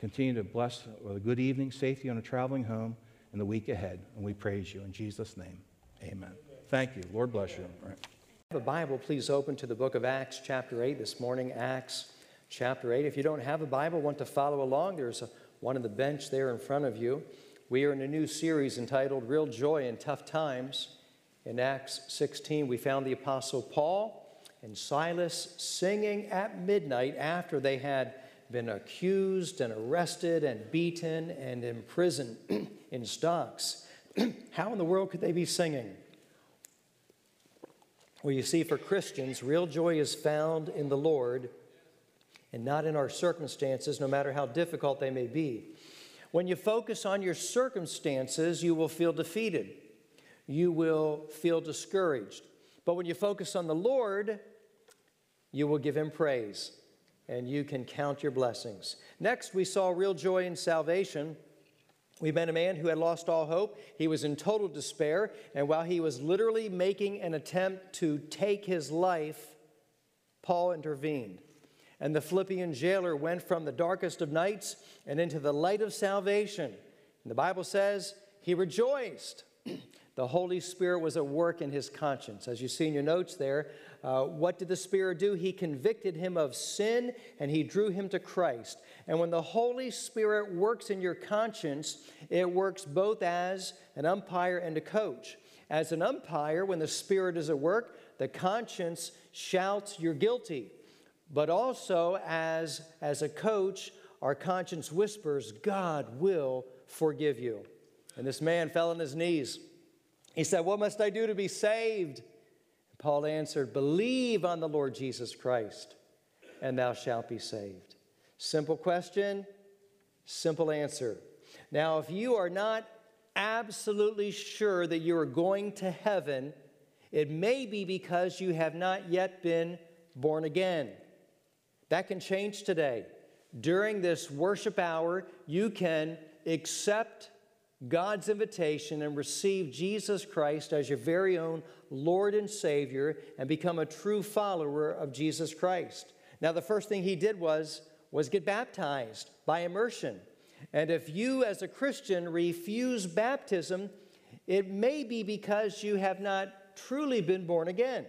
Continue to bless with a good evening, safety on a traveling home in the week ahead. And we praise you in Jesus' name. Amen. Thank you. Lord bless you have a Bible, please open to the book of Acts, chapter 8. This morning, Acts, chapter 8. If you don't have a Bible, want to follow along, there's a, one on the bench there in front of you. We are in a new series entitled Real Joy in Tough Times. In Acts 16, we found the Apostle Paul and Silas singing at midnight after they had been accused and arrested and beaten and imprisoned in stocks. How in the world could they be singing? Well, you see, for Christians, real joy is found in the Lord and not in our circumstances, no matter how difficult they may be. When you focus on your circumstances, you will feel defeated. You will feel discouraged. But when you focus on the Lord, you will give Him praise and you can count your blessings. Next, we saw real joy in salvation. We met a man who had lost all hope. He was in total despair, and while he was literally making an attempt to take his life, Paul intervened. And the Philippian jailer went from the darkest of nights and into the light of salvation. And the Bible says he rejoiced. the Holy Spirit was at work in his conscience. As you see in your notes there, uh, what did the Spirit do? He convicted him of sin and he drew him to Christ. And when the Holy Spirit works in your conscience, it works both as an umpire and a coach. As an umpire, when the Spirit is at work, the conscience shouts, You're guilty. But also, as, as a coach, our conscience whispers, God will forgive you. And this man fell on his knees. He said, What must I do to be saved? Paul answered, Believe on the Lord Jesus Christ, and thou shalt be saved. Simple question, simple answer. Now, if you are not absolutely sure that you are going to heaven, it may be because you have not yet been born again. That can change today. During this worship hour, you can accept God's invitation and receive Jesus Christ as your very own Lord and Savior and become a true follower of Jesus Christ. Now, the first thing he did was, was get baptized by immersion. And if you, as a Christian, refuse baptism, it may be because you have not truly been born again.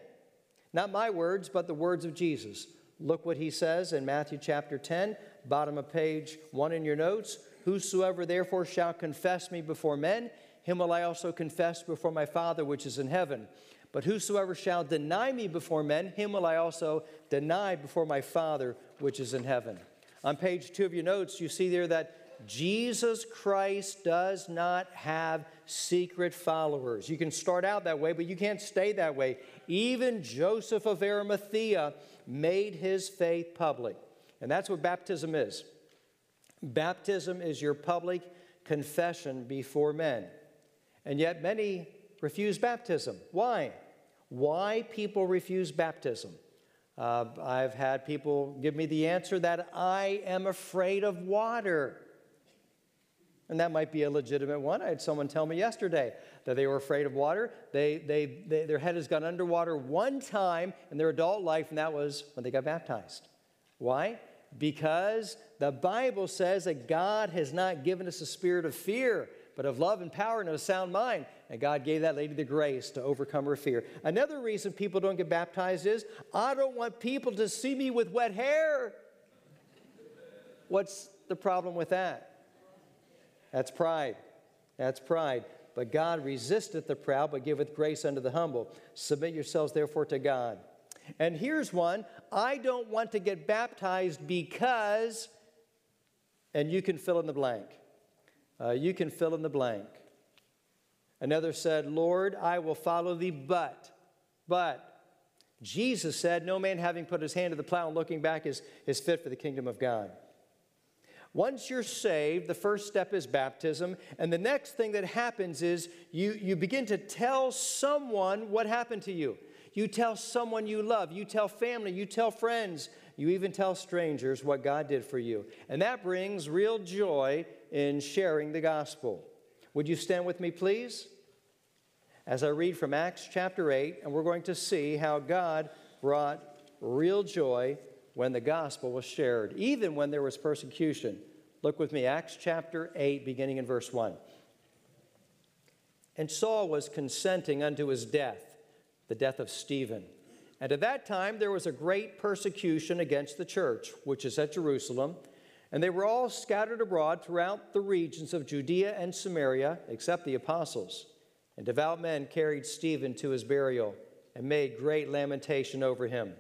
Not my words, but the words of Jesus. Look what he says in Matthew chapter 10, bottom of page 1 in your notes. Whosoever therefore shall confess me before men, him will I also confess before my Father which is in heaven. But whosoever shall deny me before men, him will I also deny before my Father which is in heaven. On page two of your notes, you see there that Jesus Christ does not have secret followers. You can start out that way, but you can't stay that way. Even Joseph of Arimathea made his faith public. And that's what baptism is. Baptism is your public confession before men. And yet many refuse baptism. Why? Why people refuse baptism? Uh, I've had people give me the answer that I am afraid of water. And that might be a legitimate one. I had someone tell me yesterday that they were afraid of water. They, they, they, their head has gone underwater one time in their adult life, and that was when they got baptized. Why? Because the Bible says that God has not given us a spirit of fear, but of love and power and of a sound mind. And God gave that lady the grace to overcome her fear. Another reason people don't get baptized is I don't want people to see me with wet hair. What's the problem with that? That's pride. That's pride. But God resisteth the proud, but giveth grace unto the humble. Submit yourselves therefore to God. And here's one I don't want to get baptized because, and you can fill in the blank. Uh, you can fill in the blank. Another said, Lord, I will follow thee, but, but. Jesus said, No man having put his hand to the plow and looking back is, is fit for the kingdom of God. Once you're saved, the first step is baptism. And the next thing that happens is you, you begin to tell someone what happened to you. You tell someone you love, you tell family, you tell friends, you even tell strangers what God did for you. And that brings real joy in sharing the gospel. Would you stand with me, please? As I read from Acts chapter 8, and we're going to see how God brought real joy when the gospel was shared, even when there was persecution. Look with me, Acts chapter 8, beginning in verse 1. And Saul was consenting unto his death the death of Stephen. And at that time, there was a great persecution against the church, which is at Jerusalem. And they were all scattered abroad throughout the regions of Judea and Samaria, except the apostles. And devout men carried Stephen to his burial and made great lamentation over him.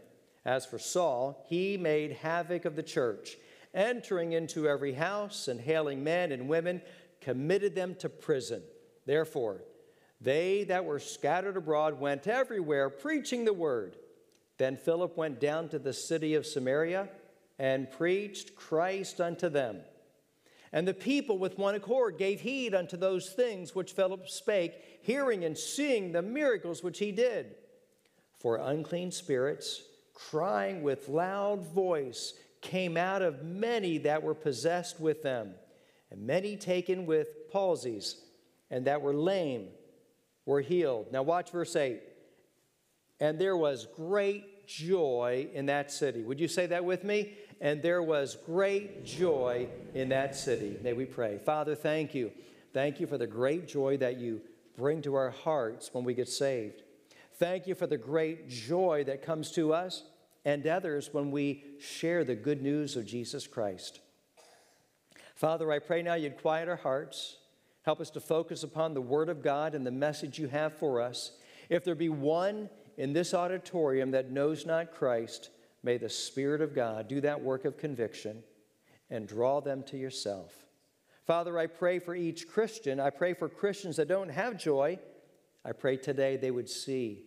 As for Saul, he made havoc of the church, entering into every house and hailing men and women, committed them to prison. Therefore, they that were scattered abroad went everywhere preaching the word. Then Philip went down to the city of Samaria and preached Christ unto them. And the people with one accord gave heed unto those things which Philip spake, hearing and seeing the miracles which he did. For unclean spirits, crying with loud voice, came out of many that were possessed with them, and many taken with palsies and that were lame were healed. Now, watch verse 8. And there was great joy in that city. Would you say that with me? And there was great joy in that city. May we pray. Father, thank you. Thank you for the great joy that you bring to our hearts when we get saved. Thank you for the great joy that comes to us and others when we share the good news of Jesus Christ. Father, I pray now you'd quiet our hearts. Help us to focus upon the Word of God and the message you have for us. If there be one in this auditorium that knows not Christ, may the Spirit of God do that work of conviction and draw them to yourself. Father, I pray for each Christian. I pray for Christians that don't have joy. I pray today they would see,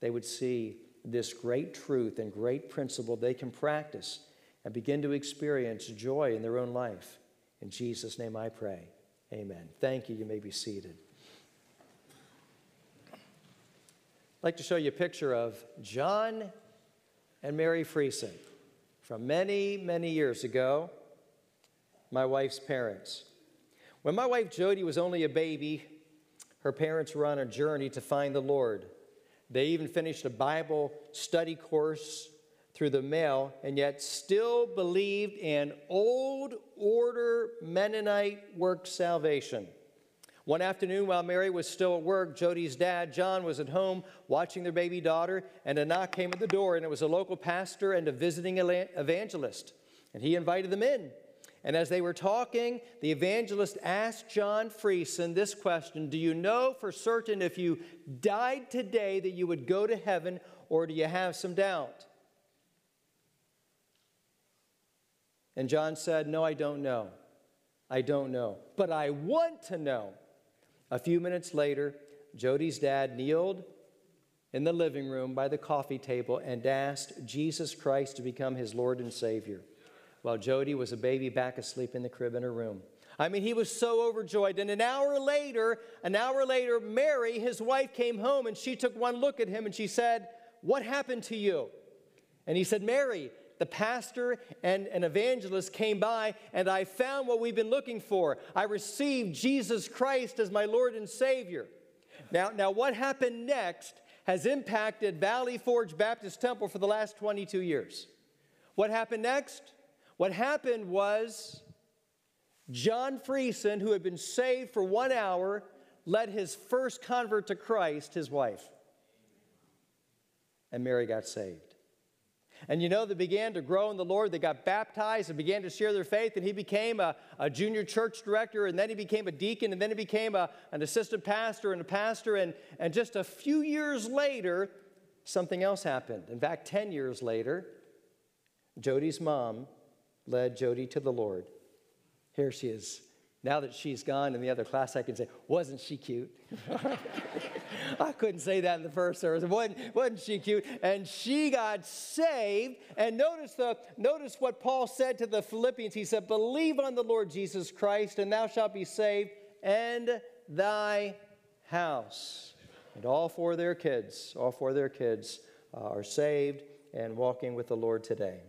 they would see this great truth and great principle they can practice and begin to experience joy in their own life. In Jesus' name I pray. Amen. Thank you. You may be seated. I'd like to show you a picture of John and Mary Friesen from many, many years ago, my wife's parents. When my wife Jody was only a baby, her parents were on a journey to find the Lord. They even finished a Bible study course through the mail and yet still believed in old order Mennonite work salvation. One afternoon, while Mary was still at work, Jody's dad, John, was at home watching their baby daughter, and a knock came at the door, and it was a local pastor and a visiting evangelist. And he invited them in. And as they were talking, the evangelist asked John Friesen this question Do you know for certain if you died today that you would go to heaven, or do you have some doubt? And John said, No, I don't know. I don't know. But I want to know. A few minutes later, Jody's dad kneeled in the living room by the coffee table and asked Jesus Christ to become his Lord and Savior while Jody was a baby back asleep in the crib in her room. I mean, he was so overjoyed. And an hour later, an hour later, Mary, his wife, came home and she took one look at him and she said, What happened to you? And he said, Mary, the pastor and an evangelist came by and I found what we've been looking for. I received Jesus Christ as my Lord and Savior. Now, now what happened next has impacted Valley Forge Baptist Temple for the last 22 years. What happened next? What happened was John Friesen, who had been saved for one hour, led his first convert to Christ, his wife. And Mary got saved. And you know, they began to grow in the Lord. They got baptized and began to share their faith. And he became a, a junior church director, and then he became a deacon, and then he became a, an assistant pastor and a pastor. And, and just a few years later, something else happened. In fact, 10 years later, Jody's mom led Jody to the Lord. Here she is. Now that she's gone in the other class, I can say, wasn't she cute? I couldn't say that in the first service. Wasn't, wasn't she cute? And she got saved. And notice, the, notice what Paul said to the Philippians. He said, Believe on the Lord Jesus Christ, and thou shalt be saved, and thy house. And all four of their kids, all four of their kids uh, are saved and walking with the Lord today.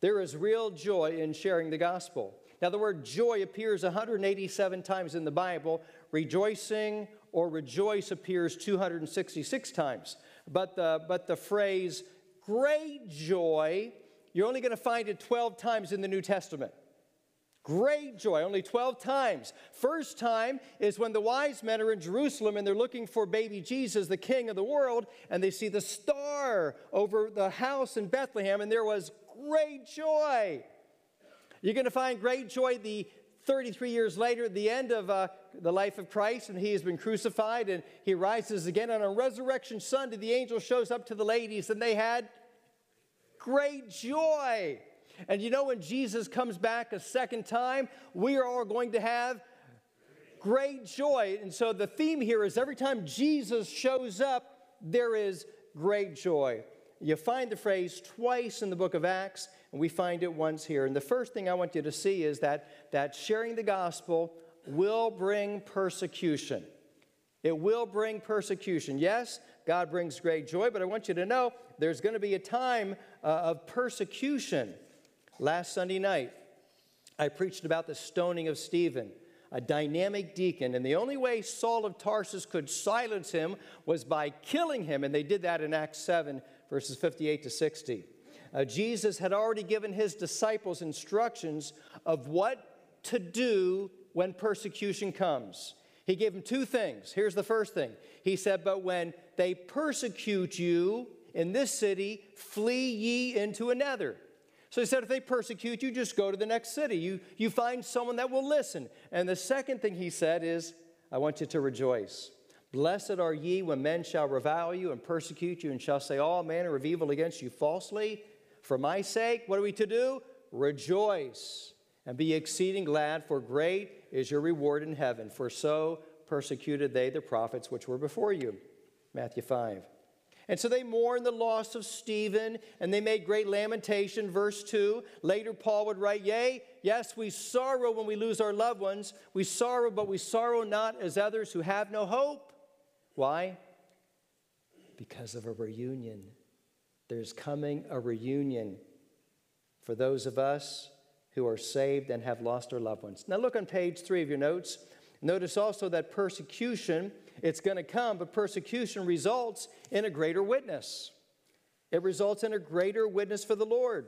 There is real joy in sharing the gospel. Now, the word joy appears 187 times in the Bible. Rejoicing or rejoice appears 266 times. But the, but the phrase great joy, you're only going to find it 12 times in the New Testament. Great joy, only 12 times. First time is when the wise men are in Jerusalem and they're looking for baby Jesus, the king of the world, and they see the star over the house in Bethlehem, and there was great joy. You're going to find great joy the 33 years later at the end of uh, the life of Christ, and he has been crucified and he rises again. On a resurrection Sunday, the angel shows up to the ladies, and they had great joy. And you know, when Jesus comes back a second time, we are all going to have great joy. And so the theme here is every time Jesus shows up, there is great joy. You find the phrase twice in the book of Acts, and we find it once here. And the first thing I want you to see is that, that sharing the gospel will bring persecution. It will bring persecution. Yes, God brings great joy, but I want you to know there's going to be a time uh, of persecution. Last Sunday night, I preached about the stoning of Stephen. a dynamic deacon. And the only way Saul of Tarsus could silence him was by killing him. And they did that in Acts 7, verses 58 to 60. Uh, Jesus had already given his disciples instructions of what to do when persecution comes. He gave them two things. Here's the first thing He said, But when they persecute you in this city, flee ye into another. So he said, if they persecute you, just go to the next city. You, you find someone that will listen. And the second thing he said is, I want you to rejoice. Blessed are ye when men shall revile you and persecute you and shall say all manner of evil against you falsely. For my sake, what are we to do? Rejoice and be exceeding glad, for great is your reward in heaven. For so persecuted they the prophets which were before you. Matthew 5. And so they mourned the loss of Stephen and they made great lamentation. Verse 2. Later, Paul would write, Yea, yes, we sorrow when we lose our loved ones. We sorrow, but we sorrow not as others who have no hope. Why? Because of a reunion. There's coming a reunion for those of us who are saved and have lost our loved ones. Now, look on page three of your notes. Notice also that persecution it's going to come, but persecution results in a greater witness. It results in a greater witness for the Lord.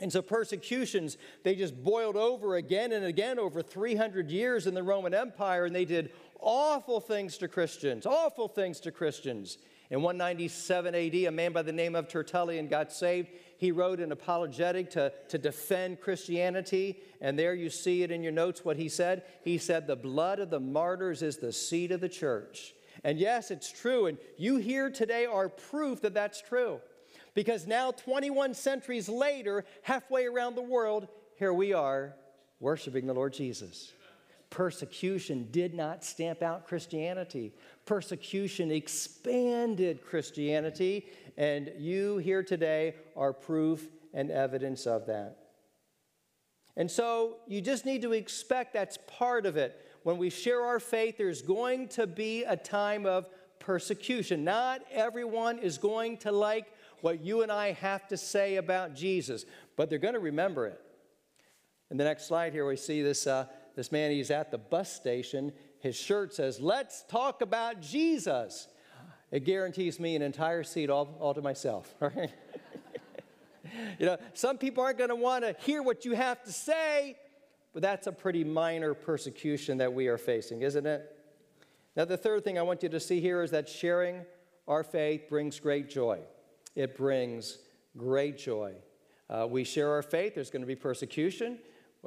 And so persecutions, they just boiled over again and again over 300 years in the Roman Empire, and they did awful things to Christians, awful things to Christians. In 197 AD, a man by the name of Tertullian got saved. He wrote an apologetic to, to defend Christianity. And there you see it in your notes what he said. He said, The blood of the martyrs is the seed of the church. And yes, it's true. And you here today are proof that that's true. Because now, 21 centuries later, halfway around the world, here we are worshiping the Lord Jesus. Persecution did not stamp out Christianity. Persecution expanded Christianity, and you here today are proof and evidence of that. And so you just need to expect that's part of it. When we share our faith, there's going to be a time of persecution. Not everyone is going to like what you and I have to say about Jesus, but they're going to remember it. In the next slide here, we see this, uh, this man, he's at the bus station. His shirt says, Let's talk about Jesus. It guarantees me an entire seat all, all to myself. Right? you know, some people aren't going to want to hear what you have to say, but that's a pretty minor persecution that we are facing, isn't it? Now, the third thing I want you to see here is that sharing our faith brings great joy it brings great joy. Uh, we share our faith, there's going to be persecution.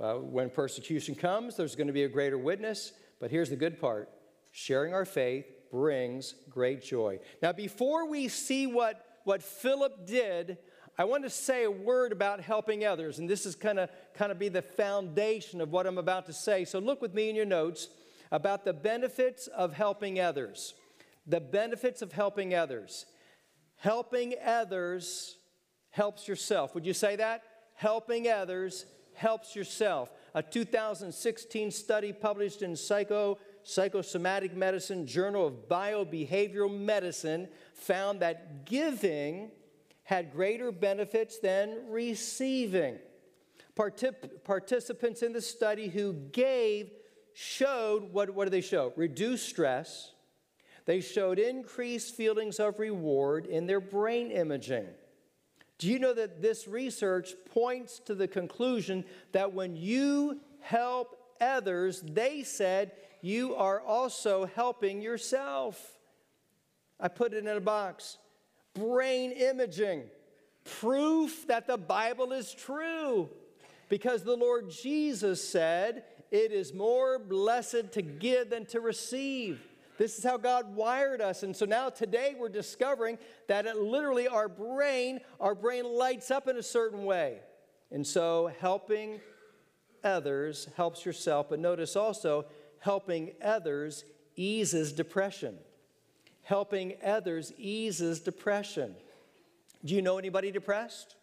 Uh, when persecution comes, there's going to be a greater witness. But here's the good part sharing our faith brings great joy. Now, before we see what, what Philip did, I want to say a word about helping others. And this is kind of kind of be the foundation of what I'm about to say. So look with me in your notes about the benefits of helping others. The benefits of helping others. Helping others helps yourself. Would you say that? Helping others helps yourself. A 2016 study published in Psycho, Psychosomatic Medicine, Journal of Biobehavioral Medicine, found that giving had greater benefits than receiving. Particip- participants in the study who gave showed what, what did they show? Reduced stress, they showed increased feelings of reward in their brain imaging. Do you know that this research points to the conclusion that when you help others, they said you are also helping yourself? I put it in a box. Brain imaging, proof that the Bible is true. Because the Lord Jesus said, It is more blessed to give than to receive. This is how God wired us. And so now today we're discovering that it literally our brain, our brain lights up in a certain way. And so helping others helps yourself. But notice also, helping others eases depression. Helping others eases depression. Do you know anybody depressed?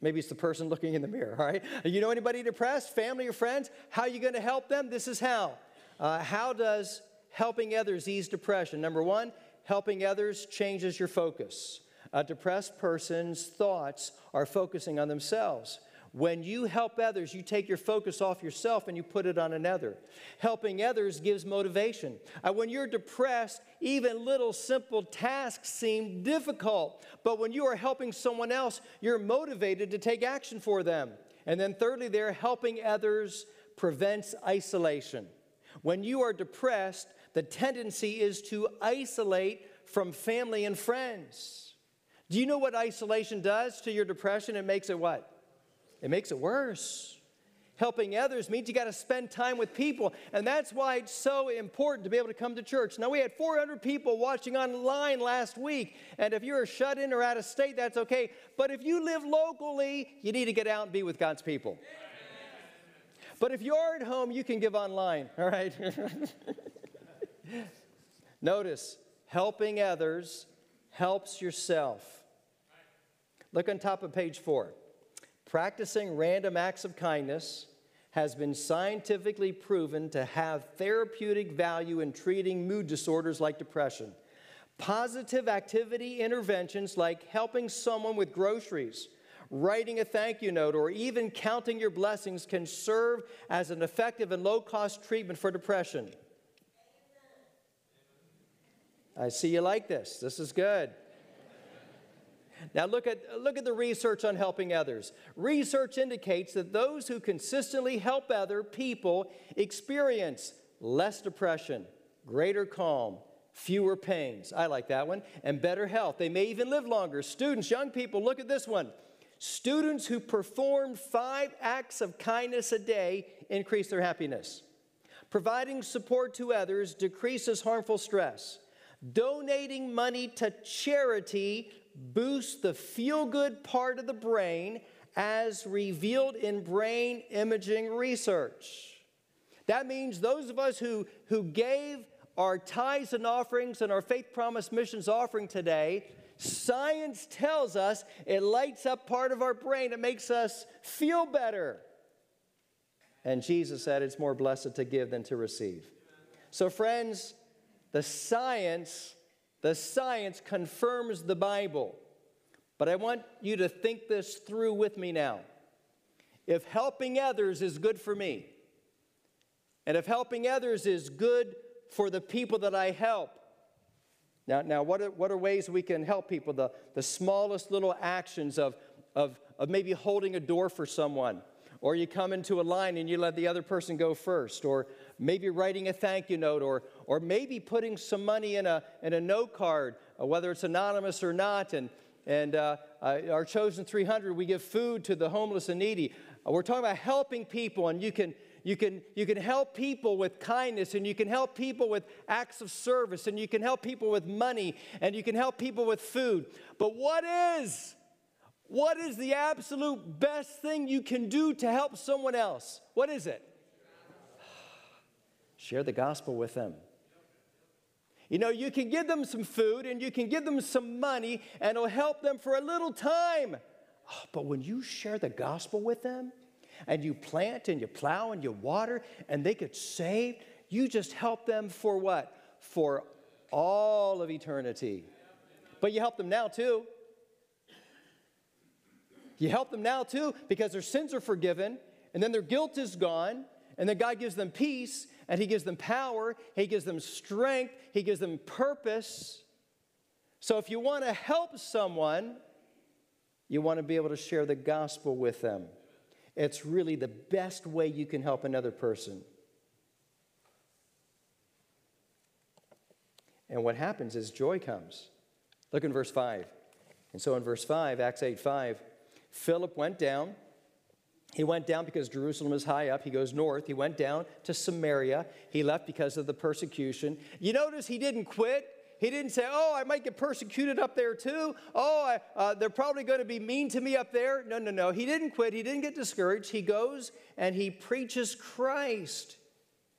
Maybe it's the person looking in the mirror, all right? You know anybody depressed, family or friends? How are you going to help them? This is how. Uh, how does helping others ease depression. Number one, helping others changes your focus. A depressed person's thoughts are focusing on themselves. When you help others, you take your focus off yourself and you put it on another. Helping others gives motivation. Uh, when you're depressed, even little simple tasks seem difficult. But when you are helping someone else, you're motivated to take action for them. And then, thirdly, there, helping others prevents isolation. When you are depressed, the tendency is to isolate from family and friends. Do you know what isolation does to your depression? It makes it what? It makes it worse. Helping others means you got to spend time with people. And that's why it's so important to be able to come to church. Now, we had 400 people watching online last week. And if you're shut in or out of state, that's okay. But if you live locally, you need to get out and be with God's people. But if you're at home, you can give online, all right? Notice, helping others helps yourself. Look on top of page four. Practicing random acts of kindness has been scientifically proven to have therapeutic value in treating mood disorders like depression. Positive activity interventions like helping someone with groceries, writing a thank you note, or even counting your blessings can serve as an effective and low cost treatment for depression. I see you like this. This is good. Now, look at, look at the research on helping others. Research indicates that those who consistently help other people experience less depression, greater calm, fewer pains. I like that one. And better health. They may even live longer. Students, young people, look at this one. Students who perform five acts of kindness a day increase their happiness. Providing support to others decreases harmful stress. Donating money to charity boosts the feel good part of the brain as revealed in brain imaging research. That means those of us who, who gave our tithes and offerings and our faith promise missions offering today, science tells us it lights up part of our brain. It makes us feel better. And Jesus said it's more blessed to give than to receive. So, friends, the science the science confirms the Bible. But I want you to think this through with me now. If helping others is good for me, and if helping others is good for the people that I help, now, now what, are, what are ways we can help people? The, the smallest little actions of, of, of maybe holding a door for someone, or you come into a line and you let the other person go first, or maybe writing a thank you note, or, or maybe putting some money in a, in a note card, uh, whether it's anonymous or not. And, and uh, uh, our chosen 300, we give food to the homeless and needy. Uh, we're talking about helping people, and you can, you, can, you can help people with kindness, and you can help people with acts of service, and you can help people with money, and you can help people with food. But what is what is the absolute best thing you can do to help someone else? What is it? Share the gospel with them. You know, you can give them some food and you can give them some money and it'll help them for a little time. Oh, but when you share the gospel with them and you plant and you plow and you water and they get saved, you just help them for what? For all of eternity. But you help them now too. You help them now too because their sins are forgiven and then their guilt is gone and then God gives them peace and He gives them power, He gives them strength, He gives them purpose. So if you want to help someone, you want to be able to share the gospel with them. It's really the best way you can help another person. And what happens is joy comes. Look in verse 5. And so in verse 5, Acts 8 5, Philip went down. He went down because Jerusalem is high up. He goes north. He went down to Samaria. He left because of the persecution. You notice he didn't quit. He didn't say, Oh, I might get persecuted up there too. Oh, I, uh, they're probably going to be mean to me up there. No, no, no. He didn't quit. He didn't get discouraged. He goes and he preaches Christ.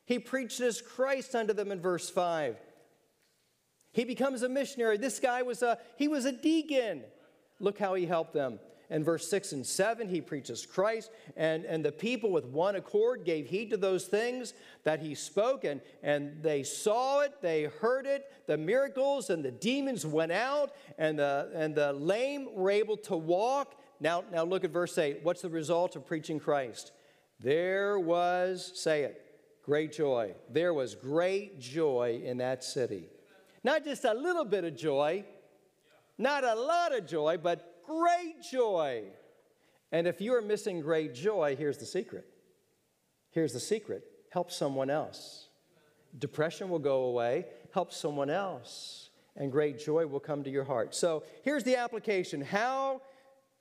He preaches Christ unto them in verse 5. He becomes a missionary. This guy was a, he was a deacon. Look how he helped them. In verse 6 and 7, he preaches Christ, and, and the people with one accord gave heed to those things that he spoke, and, and they saw it, they heard it, the miracles, and the demons went out, and the, and the lame were able to walk. now, now look at verse 8. What's the result of preaching Christ? There was, say it, great joy. There was great joy in that city. Not just a little bit of joy, not a lot of joy, but great joy. And if you are missing great joy, here's the secret. Here's the secret help someone else. Depression will go away, help someone else, and great joy will come to your heart. So here's the application. How,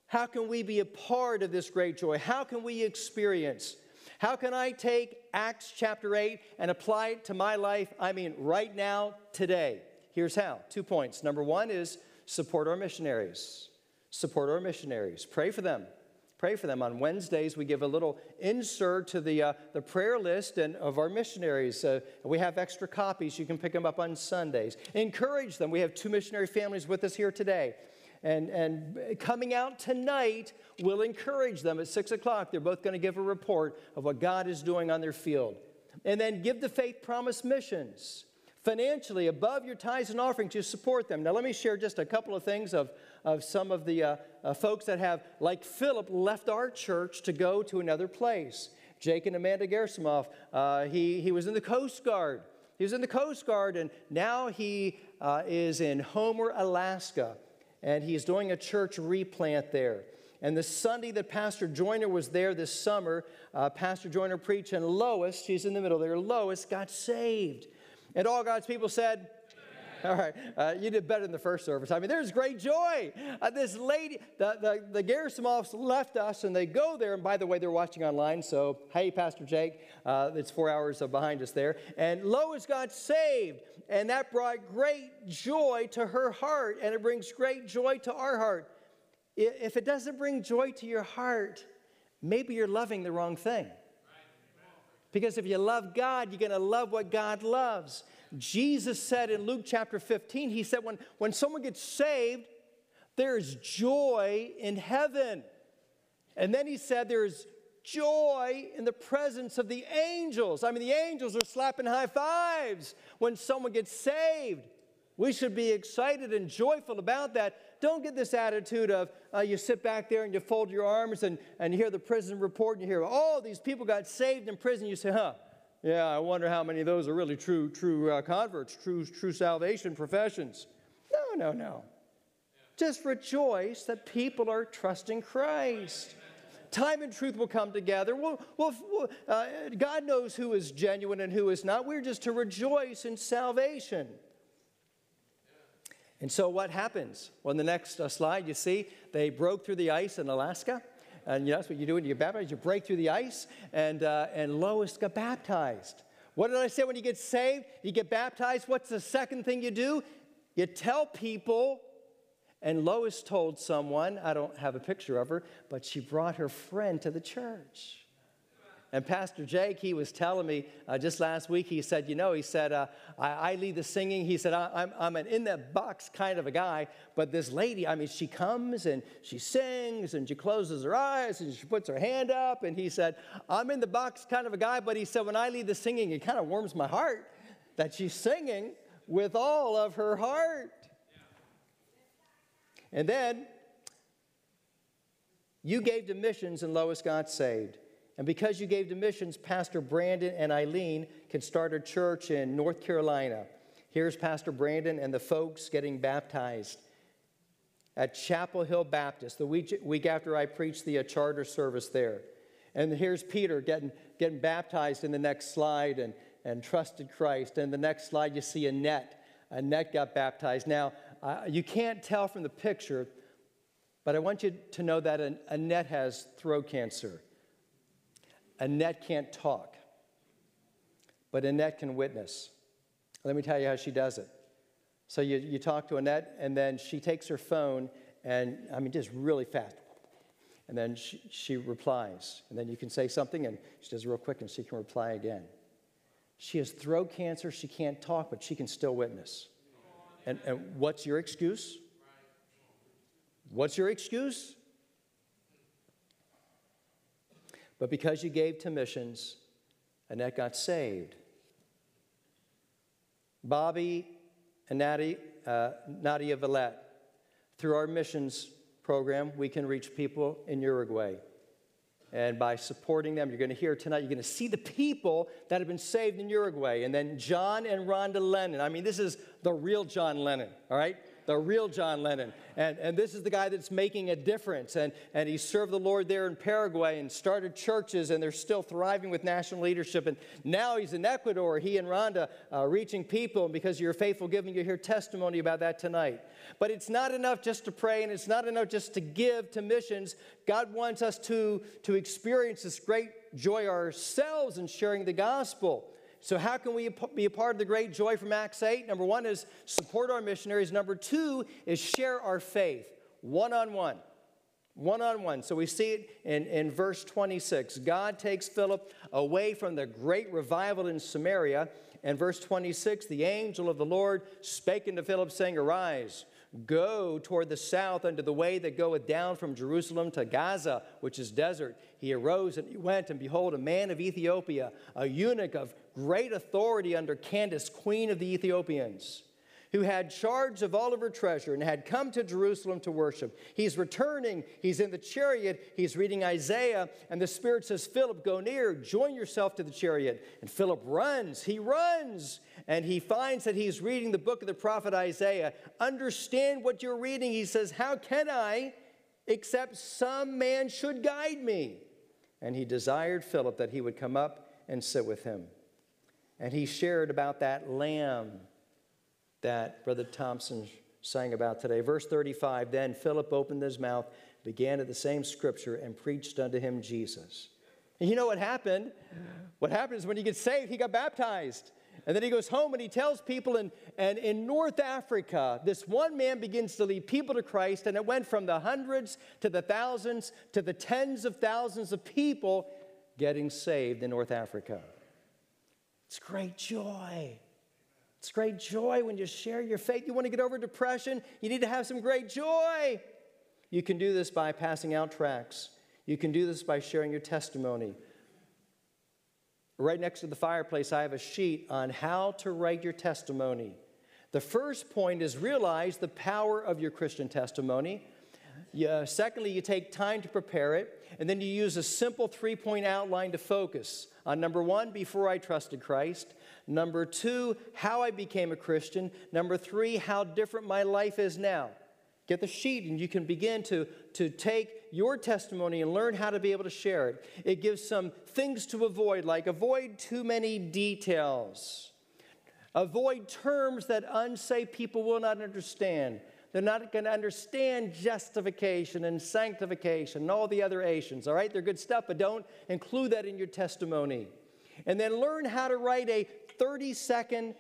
how can we be a part of this great joy? How can we experience? How can I take Acts chapter 8 and apply it to my life? I mean, right now, today. Here's how. Two points. Number one is support our missionaries. Support our missionaries. Pray for them. Pray for them. On Wednesdays, we give a little insert to the, uh, the prayer list and of our missionaries. Uh, we have extra copies. You can pick them up on Sundays. Encourage them. We have two missionary families with us here today. And, and coming out tonight, we'll encourage them at 6 o'clock. They're both going to give a report of what God is doing on their field. And then give the Faith Promise missions financially above your tithes and offerings to support them. Now, let me share just a couple of things of, of some of the uh, uh, folks that have, like Philip, left our church to go to another place. Jake and Amanda Gerasimov, uh, he, he was in the Coast Guard. He was in the Coast Guard, and now he uh, is in Homer, Alaska, and he's doing a church replant there. And the Sunday that Pastor Joyner was there this summer, uh, Pastor Joyner preached, and Lois, she's in the middle there, Lois got saved. And all God's people said, all right, uh, you did better in the first service. I mean, there's great joy. Uh, this lady, the, the, the Gerasimovs left us and they go there. And by the way, they're watching online. So, hey, Pastor Jake, uh, it's four hours behind us there. And Lois got saved. And that brought great joy to her heart. And it brings great joy to our heart. If it doesn't bring joy to your heart, maybe you're loving the wrong thing. Because if you love God, you're going to love what God loves. Jesus said in Luke chapter 15, He said, when, when someone gets saved, there's joy in heaven. And then He said, there's joy in the presence of the angels. I mean, the angels are slapping high fives when someone gets saved. We should be excited and joyful about that. Don't get this attitude of uh, you sit back there and you fold your arms and, and you hear the prison report and you hear, oh, these people got saved in prison. You say, huh, yeah, I wonder how many of those are really true, true uh, converts, true, true salvation professions. No, no, no. Just rejoice that people are trusting Christ. Time and truth will come together. We'll, we'll, uh, God knows who is genuine and who is not. We're just to rejoice in salvation. And so what happens? Well, in the next uh, slide, you see they broke through the ice in Alaska. And you know, that's what you do when you get baptized. You break through the ice, and, uh, and Lois got baptized. What did I say when you get saved? You get baptized. What's the second thing you do? You tell people. And Lois told someone, I don't have a picture of her, but she brought her friend to the church. And Pastor Jake, he was telling me uh, just last week, he said, You know, he said, uh, I, I, lead the singing. He said, I, am I'm an in that box kind of a guy, but this lady, I mean, she comes and she sings and she closes her eyes and she puts her hand up. And he said, I'm in the box kind of a guy, but he said, When I lead the singing, it kind of warms my heart that she's singing with all of her heart. And then you gave to missions and Lois got saved. And because you gave to missions, Pastor Brandon and Eileen can start a church in North Carolina. Here's Pastor Brandon and the folks getting baptized at Chapel Hill Baptist the week, week after I preached the uh, charter service there. And here's Peter getting, getting baptized in the next slide and, and trusted Christ. And the next slide, you see Annette. Annette got baptized. Now, uh, you can't tell from the picture, but I want you to know that Annette has throat cancer. Annette can't talk, but Annette can witness. Let me tell you how she does it. So you, you talk to Annette, and then she takes her phone, and I mean, just really fast. And then she, she replies. And then you can say something, and she does it real quick, and she can reply again. She has throat cancer. She can't talk, but she can still witness. And, and what's your excuse? What's your excuse? But because you gave to missions, Annette got saved. Bobby and Nadia, uh, Nadia Villette, through our missions program, we can reach people in Uruguay. And by supporting them, you're going to hear tonight, you're going to see the people that have been saved in Uruguay. And then John and Rhonda Lennon. I mean, this is the real John Lennon, all right? The real John Lennon. And, and this is the guy that's making a difference. And, and he served the Lord there in Paraguay and started churches, and they're still thriving with national leadership. And now he's in Ecuador, he and Rhonda, uh, reaching people. And because of your faithful giving, you hear testimony about that tonight. But it's not enough just to pray, and it's not enough just to give to missions. God wants us to, to experience this great joy ourselves in sharing the gospel. So, how can we be a part of the great joy from Acts 8? Number one is support our missionaries. Number two is share our faith one on one. One on one. So we see it in, in verse 26. God takes Philip away from the great revival in Samaria. And verse 26, the angel of the Lord spake unto Philip, saying, Arise, Go toward the south unto the way that goeth down from Jerusalem to Gaza, which is desert. He arose and he went, and behold, a man of Ethiopia, a eunuch of great authority under Candace, queen of the Ethiopians who had charge of all of her treasure and had come to Jerusalem to worship. He's returning. He's in the chariot. He's reading Isaiah. And the Spirit says, Philip, go near, join yourself to the chariot. And Philip runs. He runs. And he finds that he's reading the book of the prophet Isaiah. Understand what you're reading. He says, How can I, except some man should guide me? And he desired Philip that he would come up and sit with him. And he shared about that lamb that Brother Thompson sang about today. Verse 35 Then Philip opened his mouth, began at the same scripture, and preached unto him Jesus. And you know what happened? What happened is when he gets saved, he got baptized. And then he goes home and he tells people, and in North Africa, this one man begins to lead people to Christ, and it went from the hundreds to the thousands to the tens of thousands of people getting saved in North Africa. It's great joy. It's great joy when you share your faith. You want to get over depression, you need to have some great joy. You can do this by passing out tracts. You can do this by sharing your testimony. Right next to the fireplace, I have a sheet on how to write your testimony. The first point is realize the power of your Christian testimony. Secondly, you take time to prepare it, and then you use a simple three point outline to focus on number one, before I trusted Christ. Number two, how I became a Christian. Number three, how different my life is now. Get the sheet and you can begin to, to take your testimony and learn how to be able to share it. It gives some things to avoid, like avoid too many details, avoid terms that unsaved people will not understand. They're not going to understand justification and sanctification and all the other Asians, all right? They're good stuff, but don't include that in your testimony. And then learn how to write a 30 second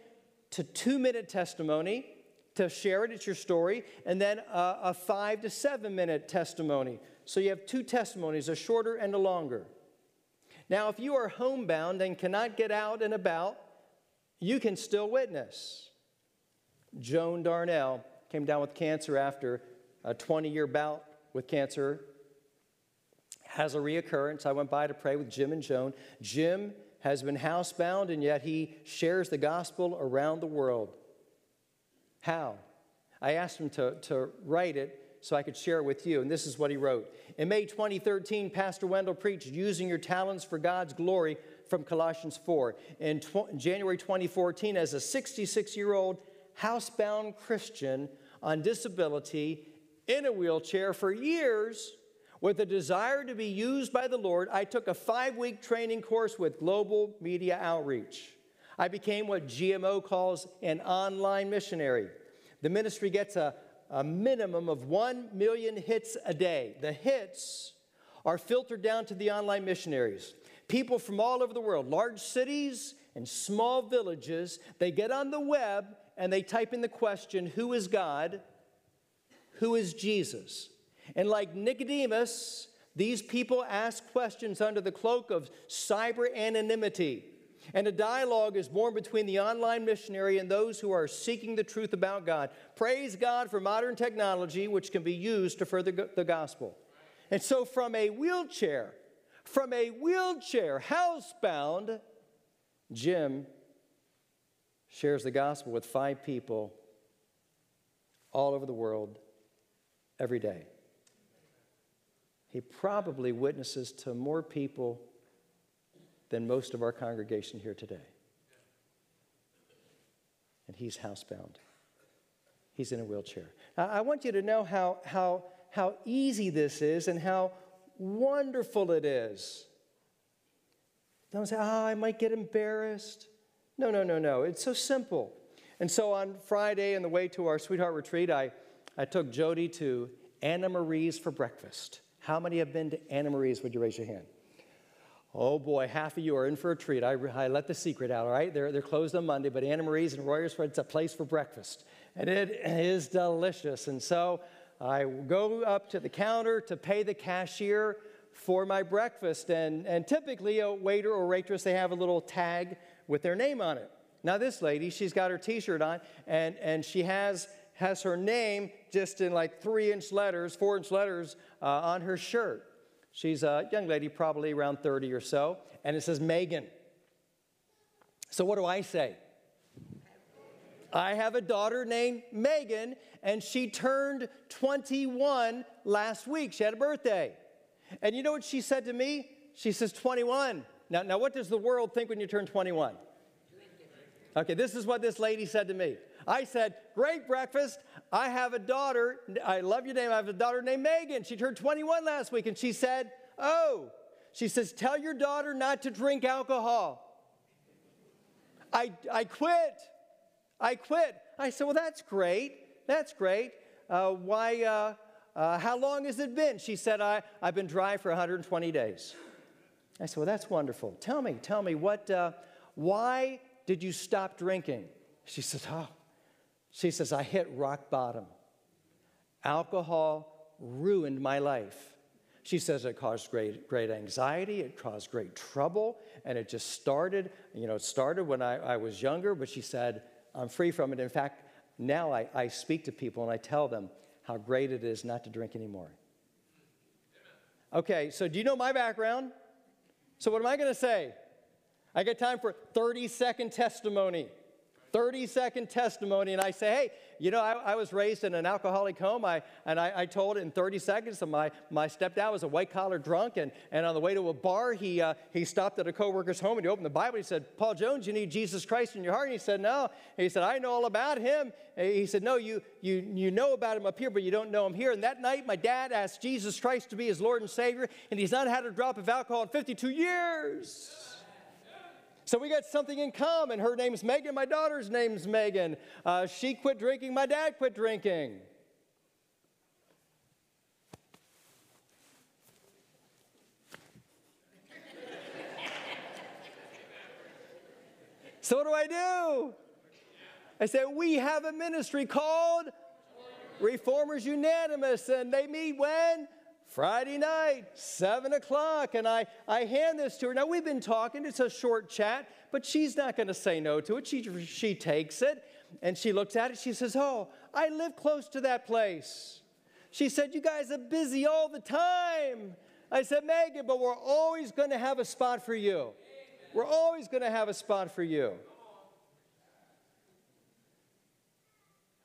to two minute testimony to share it, it's your story, and then a, a five to seven minute testimony. So you have two testimonies, a shorter and a longer. Now, if you are homebound and cannot get out and about, you can still witness. Joan Darnell came down with cancer after a 20 year bout with cancer, has a reoccurrence. I went by to pray with Jim and Joan. Jim has been housebound, and yet he shares the gospel around the world. How? I asked him to, to write it so I could share it with you, and this is what he wrote. In May 2013, Pastor Wendell preached Using Your Talents for God's Glory from Colossians 4. In tw- January 2014, as a 66 year old housebound Christian on disability in a wheelchair for years, with a desire to be used by the Lord, I took a five week training course with Global Media Outreach. I became what GMO calls an online missionary. The ministry gets a, a minimum of 1 million hits a day. The hits are filtered down to the online missionaries. People from all over the world, large cities and small villages, they get on the web and they type in the question, Who is God? Who is Jesus? And like Nicodemus, these people ask questions under the cloak of cyber anonymity. And a dialogue is born between the online missionary and those who are seeking the truth about God. Praise God for modern technology, which can be used to further the gospel. And so, from a wheelchair, from a wheelchair, housebound, Jim shares the gospel with five people all over the world every day. he probably witnesses to more people than most of our congregation here today. And he's housebound. He's in a wheelchair. I want you to know how, how, how easy this is and how wonderful it is. Don't say, oh, I might get embarrassed. No, no, no, no. It's so simple. And so on Friday, on the way to our sweetheart retreat, I, I took Jody to Anna Marie's for breakfast. How many have been to Anna Marie's? Would you raise your hand? Oh boy, half of you are in for a treat. I, I let the secret out, all right? They're, they're closed on Monday, but Anna Marie's and Royersford, it's a place for breakfast. And it is delicious. And so I go up to the counter to pay the cashier for my breakfast. And, and typically, a waiter or waitress, they have a little tag with their name on it. Now, this lady, she's got her t shirt on, and, and she has, has her name just in like three inch letters, four inch letters uh, on her shirt. She's a young lady, probably around 30 or so, and it says Megan. So, what do I say? I have a daughter named Megan, and she turned 21 last week. She had a birthday. And you know what she said to me? She says, 21. Now, now what does the world think when you turn 21? Okay, this is what this lady said to me. I said, Great breakfast. I have a daughter. I love your name. I have a daughter named Megan. She turned 21 last week. And she said, Oh, she says, Tell your daughter not to drink alcohol. I, I quit. I quit. I said, Well, that's great. That's great. Uh, why, uh, uh, how long has it been? She said, I, I've been dry for 120 days. I said, Well, that's wonderful. Tell me, tell me, what, uh, why did you stop drinking? She says, Oh, she says, I hit rock bottom. Alcohol ruined my life. She says it caused great, great anxiety, it caused great trouble, and it just started, you know, it started when I, I was younger, but she said, I'm free from it. In fact, now I, I speak to people and I tell them how great it is not to drink anymore. Okay, so do you know my background? So what am I going to say? I got time for 30 second testimony. 30 second testimony, and I say, hey, you know, I, I was raised in an alcoholic home, I, and I, I, told in 30 seconds that my, my stepdad was a white collar drunk, and, and on the way to a bar, he, uh, he stopped at a coworker's home and he opened the Bible. He said, Paul Jones, you need Jesus Christ in your heart. And he said, no. And he said, I know all about him. And he said, no, you, you, you know about him up here, but you don't know him here. And that night, my dad asked Jesus Christ to be his Lord and Savior, and he's not had a drop of alcohol in 52 years. So we got something in common. Her name's Megan, my daughter's name's Megan. Uh, she quit drinking, my dad quit drinking. so what do I do? I said, we have a ministry called Reformers Unanimous, and they meet when? Friday night, 7 o'clock, and I, I hand this to her. Now, we've been talking, it's a short chat, but she's not going to say no to it. She, she takes it, and she looks at it. She says, Oh, I live close to that place. She said, You guys are busy all the time. I said, Megan, but we're always going to have a spot for you. We're always going to have a spot for you.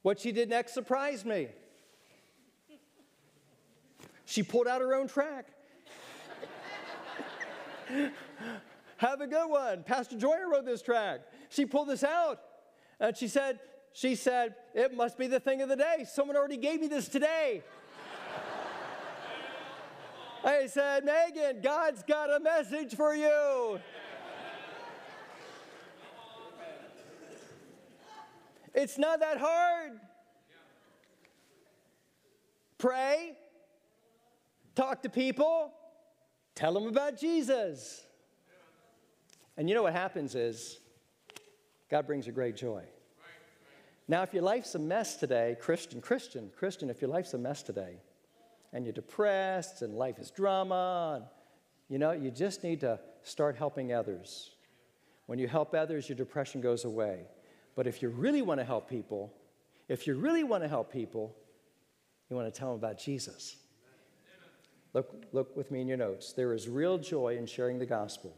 What she did next surprised me. She pulled out her own track. Have a good one. Pastor Joyner wrote this track. She pulled this out. And she said, she said, it must be the thing of the day. Someone already gave me this today. I said, Megan, God's got a message for you. It's not that hard. Pray, talk to people, tell them about Jesus. And you know what happens is God brings a great joy. Now, if your life's a mess today, Christian, Christian, Christian, if your life's a mess today, and you're depressed and life is drama, you know, you just need to start helping others. When you help others, your depression goes away. But if you really want to help people, if you really want to help people, you want to tell them about Jesus. Look, look with me in your notes. There is real joy in sharing the gospel.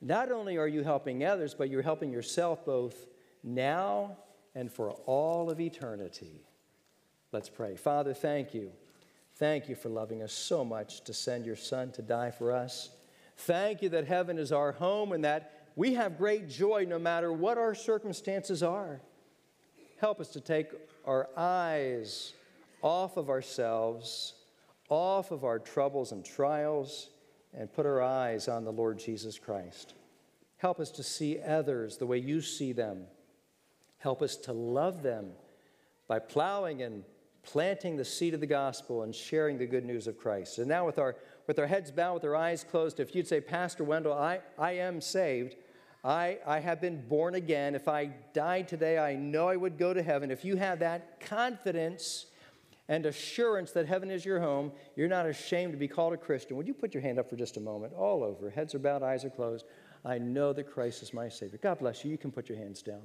Not only are you helping others, but you're helping yourself both now and for all of eternity. Let's pray. Father, thank you Thank you for loving us so much to send your Son to die for us. Thank you that heaven is our home and that we have great joy no matter what our circumstances are. Help us to take our eyes off of ourselves, off of our troubles and trials, and put our eyes on the Lord Jesus Christ. Help us to see others the way you see them. Help us to love them by plowing and planting the seed of the gospel and sharing the good news of Christ. And now, with our, with our heads bowed, with our eyes closed, if you'd say, Pastor Wendell, I, I am saved, I, I have been born again. If I died today, I know I would go to heaven. If you have that confidence and assurance that heaven is your home, you're not ashamed to be called a Christian. Would you put your hand up for just a moment? All over. Heads are bowed, eyes are closed. I know that Christ is my Savior. God bless you. You can put your hands down.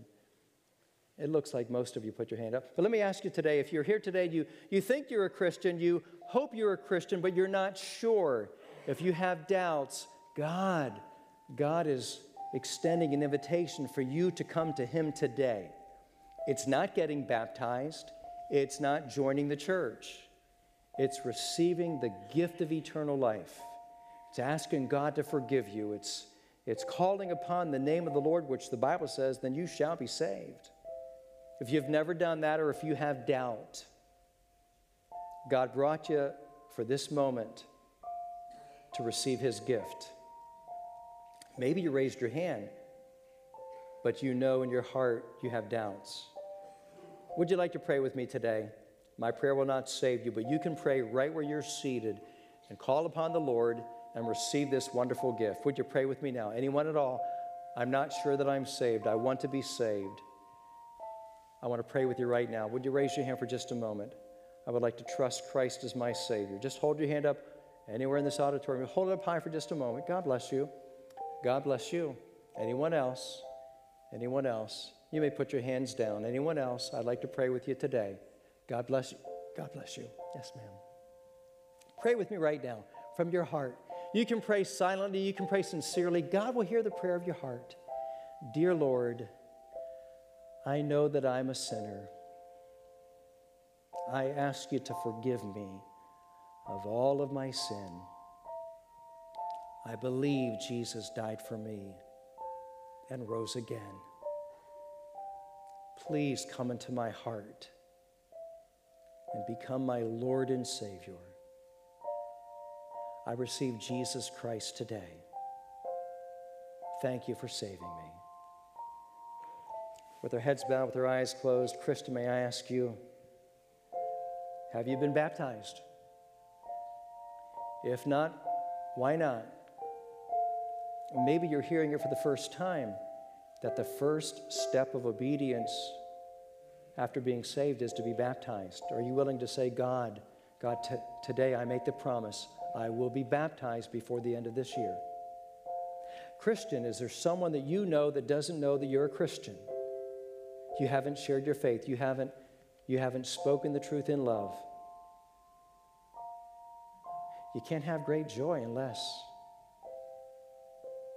It looks like most of you put your hand up. But let me ask you today if you're here today, you, you think you're a Christian, you hope you're a Christian, but you're not sure. If you have doubts, God, God is extending an invitation for you to come to Him today. It's not getting baptized, it's not joining the church, it's receiving the gift of eternal life. It's asking God to forgive you. It's, it's calling upon the name of the Lord, which the Bible says, then you shall be saved. If you've never done that or if you have doubt, God brought you for this moment to receive His gift. Maybe you raised your hand, but you know in your heart you have doubts. Would you like to pray with me today? My prayer will not save you, but you can pray right where you're seated and call upon the Lord and receive this wonderful gift. Would you pray with me now? Anyone at all? I'm not sure that I'm saved. I want to be saved. I want to pray with you right now. Would you raise your hand for just a moment? I would like to trust Christ as my Savior. Just hold your hand up anywhere in this auditorium. Hold it up high for just a moment. God bless you. God bless you. Anyone else? Anyone else? You may put your hands down. Anyone else? I'd like to pray with you today. God bless you. God bless you. Yes, ma'am. Pray with me right now from your heart. You can pray silently, you can pray sincerely. God will hear the prayer of your heart. Dear Lord, I know that I'm a sinner. I ask you to forgive me of all of my sin. I believe Jesus died for me and rose again. Please come into my heart and become my Lord and Savior. I receive Jesus Christ today. Thank you for saving me. With their heads bowed, with their eyes closed, Krista, may I ask you, have you been baptized? If not, why not? Maybe you're hearing it for the first time that the first step of obedience after being saved is to be baptized. Are you willing to say, God, God, t- today I make the promise I will be baptized before the end of this year? Christian, is there someone that you know that doesn't know that you're a Christian? You haven't shared your faith, you haven't, you haven't spoken the truth in love. You can't have great joy unless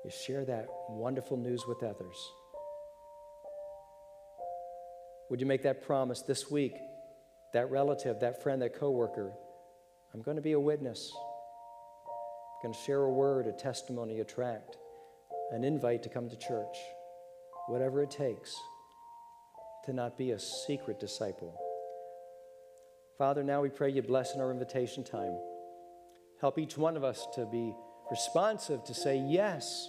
you share that wonderful news with others. Would you make that promise this week? That relative, that friend, that coworker, I'm going to be a witness. I'm going to share a word, a testimony, a tract, an invite to come to church, whatever it takes to not be a secret disciple. Father, now we pray you bless in our invitation time. Help each one of us to be responsive to say yes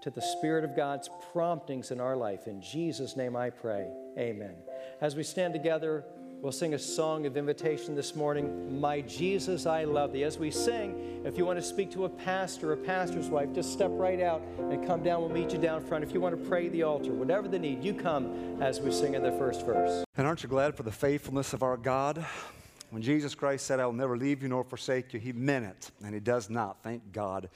to the Spirit of God's promptings in our life. In Jesus' name I pray. Amen. As we stand together, we'll sing a song of invitation this morning My Jesus, I love thee. As we sing, if you want to speak to a pastor, a pastor's wife, just step right out and come down. We'll meet you down front. If you want to pray the altar, whatever the need, you come as we sing in the first verse. And aren't you glad for the faithfulness of our God? When Jesus Christ said, I will never leave you nor forsake you, he meant it, and he does not. Thank God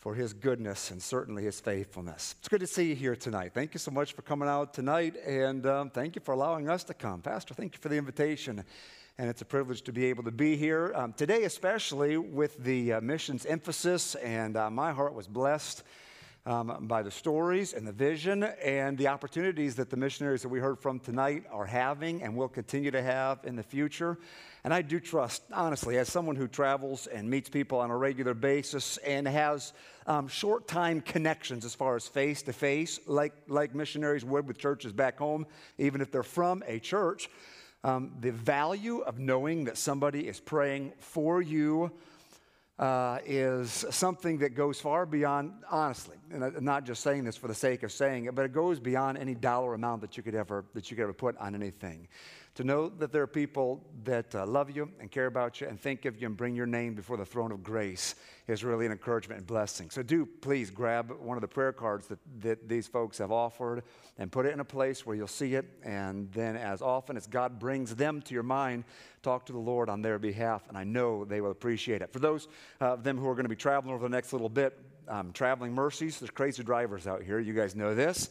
for his goodness and certainly his faithfulness. It's good to see you here tonight. Thank you so much for coming out tonight, and um, thank you for allowing us to come. Pastor, thank you for the invitation. And it's a privilege to be able to be here um, today, especially with the uh, missions emphasis. And uh, my heart was blessed um, by the stories and the vision and the opportunities that the missionaries that we heard from tonight are having and will continue to have in the future. And I do trust, honestly, as someone who travels and meets people on a regular basis and has um, short time connections as far as face to face, like like missionaries would with churches back home, even if they're from a church. Um, the value of knowing that somebody is praying for you uh, is something that goes far beyond, honestly, and I'm not just saying this for the sake of saying it, but it goes beyond any dollar amount that you could ever, that you could ever put on anything to know that there are people that uh, love you and care about you and think of you and bring your name before the throne of grace is really an encouragement and blessing. So do please grab one of the prayer cards that, that these folks have offered and put it in a place where you'll see it. And then, as often as God brings them to your mind, talk to the Lord on their behalf. And I know they will appreciate it. For those uh, of them who are going to be traveling over the next little bit, um, traveling mercies. There's crazy drivers out here. You guys know this.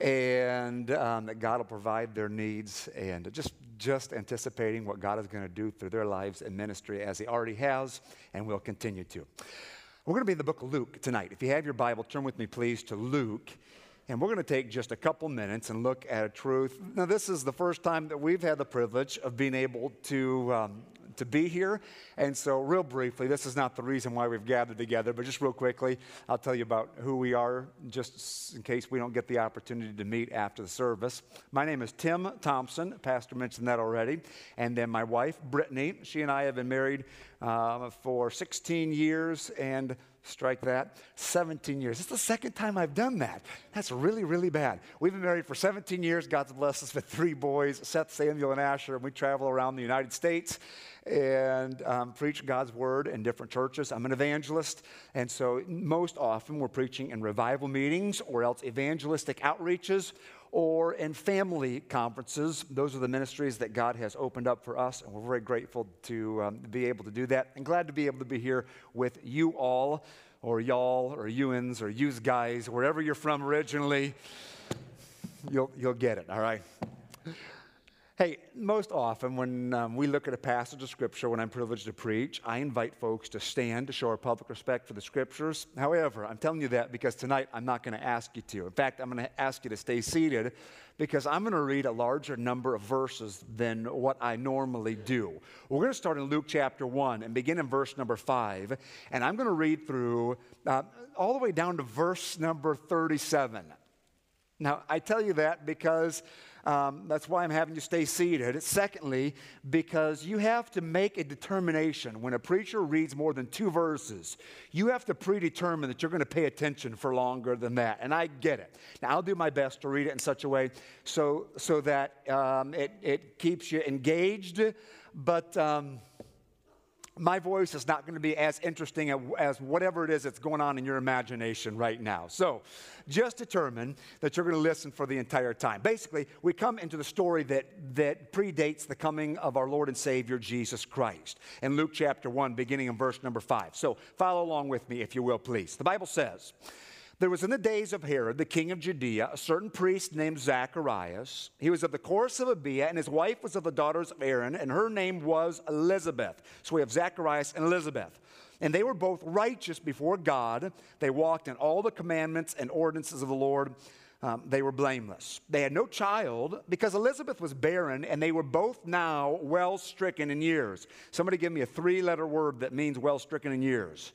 And um, that God will provide their needs and just, just anticipating what God is going to do through their lives and ministry as He already has and will continue to. We're going to be in the book of Luke tonight. If you have your Bible, turn with me, please, to Luke. And we're going to take just a couple minutes and look at a truth. Now, this is the first time that we've had the privilege of being able to um, to be here. And so, real briefly, this is not the reason why we've gathered together, but just real quickly, I'll tell you about who we are, just in case we don't get the opportunity to meet after the service. My name is Tim Thompson. Pastor mentioned that already. And then my wife, Brittany. She and I have been married uh, for 16 years and strike that, 17 years. It's the second time I've done that. That's really, really bad. We've been married for 17 years. God's blessed us with three boys, Seth, Samuel, and Asher, and we travel around the United States and um, preach God's word in different churches. I'm an evangelist, and so most often we're preaching in revival meetings or else evangelistic outreaches or in family conferences. Those are the ministries that God has opened up for us, and we're very grateful to um, be able to do that and glad to be able to be here with you all, or y'all, or you'ns, or yous guys, wherever you're from originally. You'll, you'll get it, all right? Hey, most often when um, we look at a passage of Scripture, when I'm privileged to preach, I invite folks to stand to show our public respect for the Scriptures. However, I'm telling you that because tonight I'm not going to ask you to. In fact, I'm going to ask you to stay seated because I'm going to read a larger number of verses than what I normally do. We're going to start in Luke chapter 1 and begin in verse number 5. And I'm going to read through uh, all the way down to verse number 37. Now, I tell you that because um, that's why I'm having you stay seated. Secondly, because you have to make a determination. When a preacher reads more than two verses, you have to predetermine that you're going to pay attention for longer than that. And I get it. Now, I'll do my best to read it in such a way so, so that um, it, it keeps you engaged, but. Um, my voice is not going to be as interesting as whatever it is that's going on in your imagination right now. So just determine that you're going to listen for the entire time. Basically, we come into the story that, that predates the coming of our Lord and Savior Jesus Christ in Luke chapter 1, beginning in verse number 5. So follow along with me, if you will, please. The Bible says, there was in the days of Herod, the king of Judea, a certain priest named Zacharias. He was of the course of Abia, and his wife was of the daughters of Aaron, and her name was Elizabeth. So we have Zacharias and Elizabeth. And they were both righteous before God. They walked in all the commandments and ordinances of the Lord. Um, they were blameless. They had no child because Elizabeth was barren, and they were both now well stricken in years. Somebody give me a three letter word that means well stricken in years.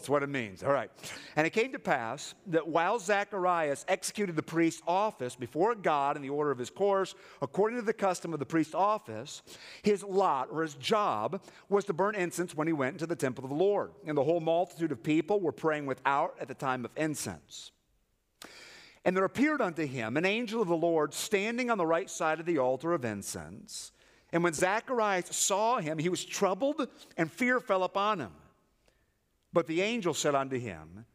That's what it means. All right. And it came to pass that while Zacharias executed the priest's office before God in the order of his course, according to the custom of the priest's office, his lot or his job was to burn incense when he went into the temple of the Lord. And the whole multitude of people were praying without at the time of incense. And there appeared unto him an angel of the Lord standing on the right side of the altar of incense. And when Zacharias saw him, he was troubled, and fear fell upon him. But the angel said unto him,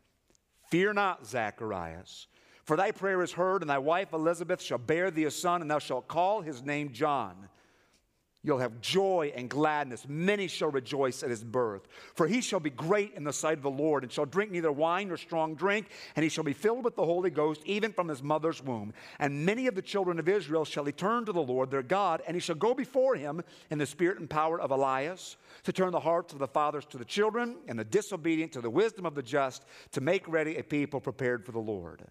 Fear not, Zacharias, for thy prayer is heard, and thy wife Elizabeth shall bear thee a son, and thou shalt call his name John. You'll have joy and gladness. Many shall rejoice at his birth. For he shall be great in the sight of the Lord, and shall drink neither wine nor strong drink, and he shall be filled with the Holy Ghost, even from his mother's womb. And many of the children of Israel shall he turn to the Lord their God, and he shall go before him in the spirit and power of Elias, to turn the hearts of the fathers to the children, and the disobedient to the wisdom of the just, to make ready a people prepared for the Lord.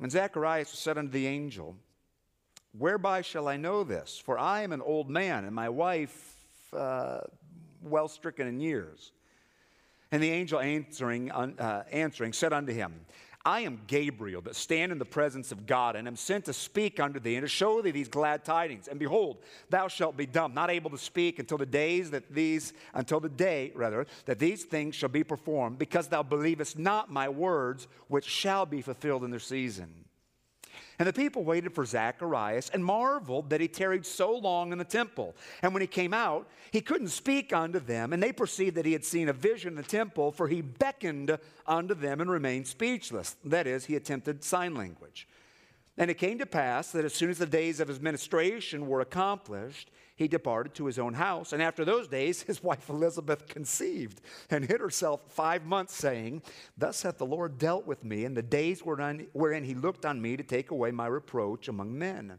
And Zacharias said unto the angel, Whereby shall I know this? For I am an old man, and my wife uh, well stricken in years. And the angel answering, uh, answering said unto him, I am Gabriel that stand in the presence of God, and am sent to speak unto thee and to show thee these glad tidings. And behold, thou shalt be dumb, not able to speak until the days that these, until the day rather that these things shall be performed, because thou believest not my words, which shall be fulfilled in their season. And the people waited for Zacharias and marveled that he tarried so long in the temple. And when he came out, he couldn't speak unto them, and they perceived that he had seen a vision in the temple, for he beckoned unto them and remained speechless. That is, he attempted sign language. And it came to pass that as soon as the days of his ministration were accomplished, he departed to his own house. And after those days, his wife Elizabeth conceived and hid herself five months, saying, Thus hath the Lord dealt with me in the days wherein, he looked on me to take away my reproach among men.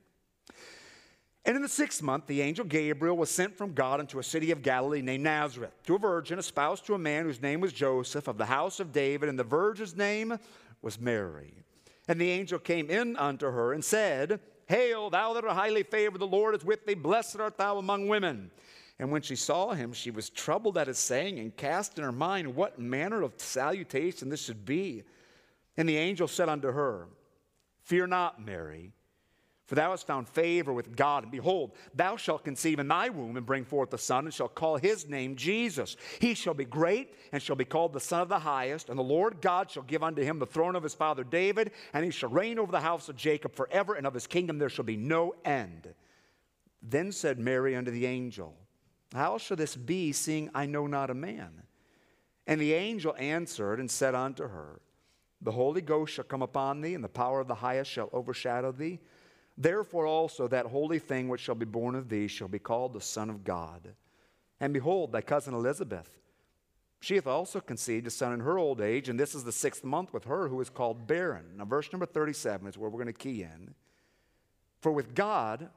And in the sixth month, the angel Gabriel was sent from God into a city of Galilee named Nazareth to a virgin espoused to a man whose name was Joseph of the house of David, and the virgin's name was Mary. And the angel came in unto her and said, Hail, thou that art highly favored, the Lord is with thee. Blessed art thou among women. And when she saw him, she was troubled at his saying and cast in her mind what manner of salutation this should be. And the angel said unto her, Fear not, Mary. For thou hast found favor with God, and behold, thou shalt conceive in thy womb and bring forth a son, and shalt call his name Jesus. He shall be great, and shall be called the Son of the Highest, and the Lord God shall give unto him the throne of his father David, and he shall reign over the house of Jacob forever, and of his kingdom there shall be no end. Then said Mary unto the angel, How shall this be, seeing I know not a man? And the angel answered and said unto her, The Holy Ghost shall come upon thee, and the power of the highest shall overshadow thee. Therefore also that holy thing which shall be born of thee shall be called the Son of God. And behold, thy cousin Elizabeth, she hath also conceived a son in her old age, and this is the sixth month with her who is called barren. Now, verse number 37 is where we're going to key in. For with God,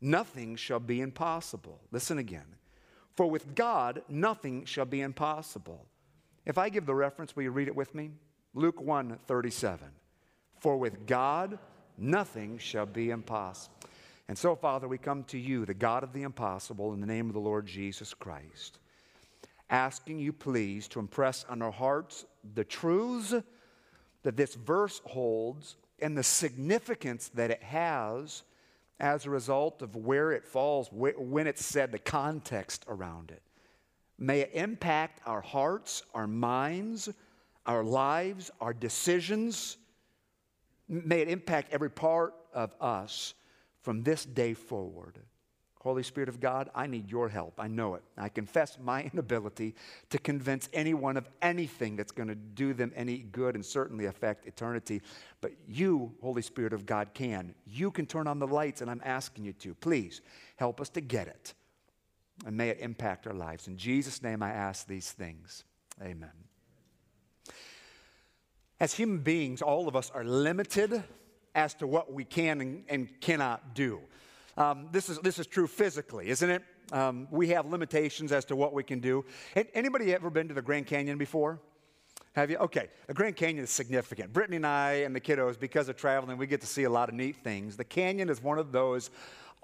nothing shall be impossible. Listen again. For with God, nothing shall be impossible. If I give the reference, will you read it with me? Luke 1 37. For with God, nothing shall be impossible. And so, Father, we come to you, the God of the impossible, in the name of the Lord Jesus Christ, asking you, please, to impress on our hearts the truths that this verse holds and the significance that it has as a result of where it falls, when it's said, the context around it. May it impact our hearts, our minds, our lives, our decisions May it impact every part of us from this day forward. Holy Spirit of God, I need your help. I know it. I confess my inability to convince anyone of anything that's going to do them any good and certainly affect eternity. But you, Holy Spirit of God, can. You can turn on the lights, and I'm asking you to. Please help us to get it. And may it impact our lives. In Jesus' name, I ask these things. Amen. As human beings, all of us are limited as to what we can and, and cannot do. Um, this, is, this is true physically, isn't it? Um, we have limitations as to what we can do. Anybody ever been to the Grand Canyon before? Have you? Okay, the Grand Canyon is significant. Brittany and I and the kiddos, because of traveling, we get to see a lot of neat things. The canyon is one of those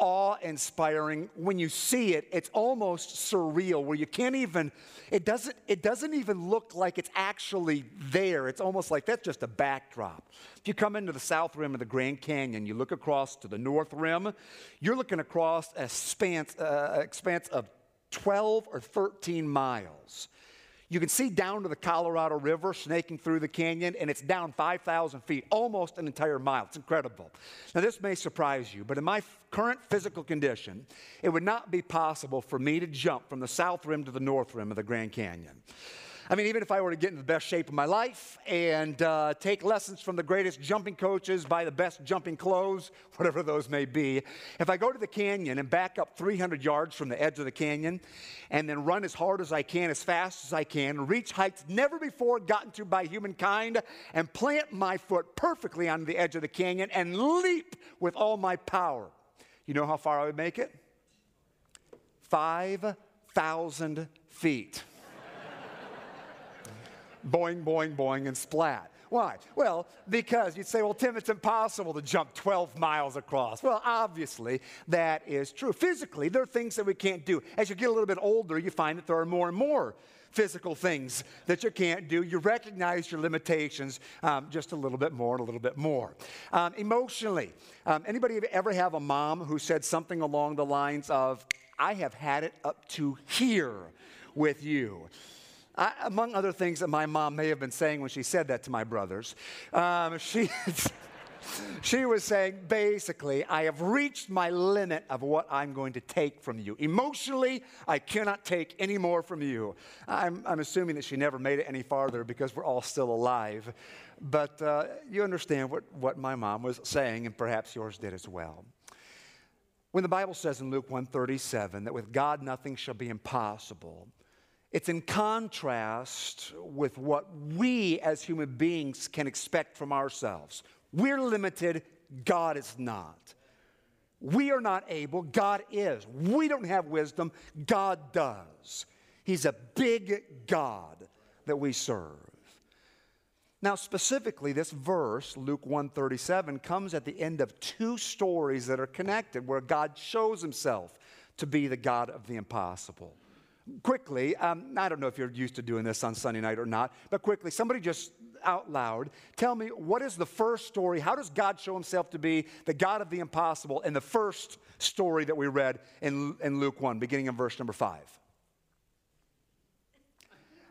awe inspiring. When you see it, it's almost surreal where you can't even, it doesn't, it doesn't even look like it's actually there. It's almost like that's just a backdrop. If you come into the south rim of the Grand Canyon, you look across to the north rim, you're looking across a expanse, uh, expanse of 12 or 13 miles. You can see down to the Colorado River snaking through the canyon, and it's down 5,000 feet, almost an entire mile. It's incredible. Now, this may surprise you, but in my f- current physical condition, it would not be possible for me to jump from the south rim to the north rim of the Grand Canyon. I mean, even if I were to get in the best shape of my life and uh, take lessons from the greatest jumping coaches, buy the best jumping clothes, whatever those may be, if I go to the canyon and back up 300 yards from the edge of the canyon and then run as hard as I can, as fast as I can, reach heights never before gotten to by humankind, and plant my foot perfectly on the edge of the canyon and leap with all my power, you know how far I would make it? 5,000 feet boing, boing, boing, and splat. Why? Well, because you'd say, well, Tim, it's impossible to jump 12 miles across. Well, obviously, that is true. Physically, there are things that we can't do. As you get a little bit older, you find that there are more and more physical things that you can't do. You recognize your limitations um, just a little bit more and a little bit more. Um, emotionally, um, anybody ever have a mom who said something along the lines of, I have had it up to here with you? I, among other things that my mom may have been saying when she said that to my brothers, um, she, she was saying basically, I have reached my limit of what I'm going to take from you. Emotionally, I cannot take any more from you. I'm, I'm assuming that she never made it any farther because we're all still alive. But uh, you understand what, what my mom was saying, and perhaps yours did as well. When the Bible says in Luke 137 that with God nothing shall be impossible, it's in contrast with what we as human beings can expect from ourselves. We're limited, God is not. We are not able, God is. We don't have wisdom, God does. He's a big God that we serve. Now, specifically, this verse, Luke 137, comes at the end of two stories that are connected where God shows himself to be the God of the impossible quickly, um, I don't know if you're used to doing this on Sunday night or not, but quickly, somebody just out loud, tell me what is the first story? How does God show himself to be the God of the impossible in the first story that we read in, in Luke 1, beginning in verse number 5?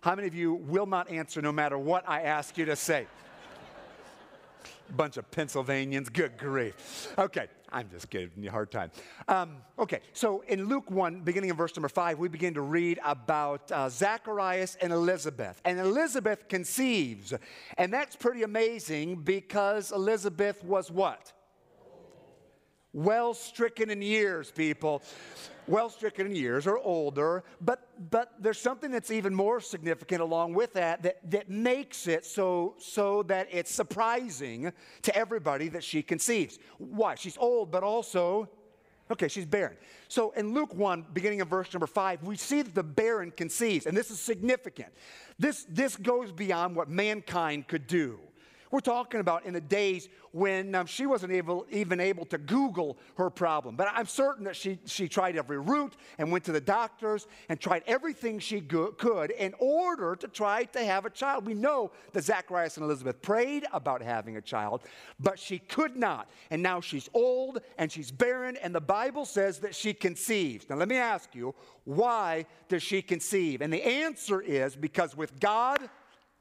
How many of you will not answer no matter what I ask you to say? Bunch of Pennsylvanians, good grief. Okay, I'm just giving you a hard time. Um, okay, so in Luke 1, beginning of verse number 5, we begin to read about uh, Zacharias and Elizabeth. And Elizabeth conceives. And that's pretty amazing because Elizabeth was what? well stricken in years, people. Well stricken in years or older, but, but there's something that's even more significant along with that, that that makes it so, so that it's surprising to everybody that she conceives. Why? She's old, but also Okay, she's barren. So in Luke 1, beginning of verse number 5, we see that the barren conceives, and this is significant. This, this goes beyond what mankind could do. We're talking about in the days when um, she wasn't able, even able to Google her problem. But I'm certain that she, she tried every route and went to the doctors and tried everything she go- could in order to try to have a child. We know that Zacharias and Elizabeth prayed about having a child, but she could not. And now she's old and she's barren, and the Bible says that she conceives. Now, let me ask you, why does she conceive? And the answer is because with God,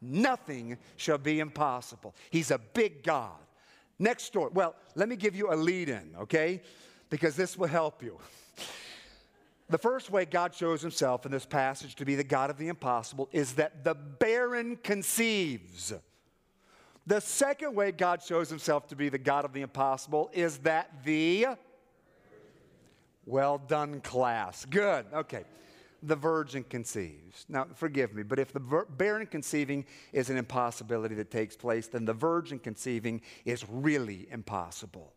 nothing shall be impossible. He's a big God. Next story. Well, let me give you a lead in, okay? Because this will help you. The first way God shows himself in this passage to be the God of the impossible is that the barren conceives. The second way God shows himself to be the God of the impossible is that the well done class. Good. Okay the virgin conceives. Now, forgive me, but if the barren conceiving is an impossibility that takes place, then the virgin conceiving is really impossible.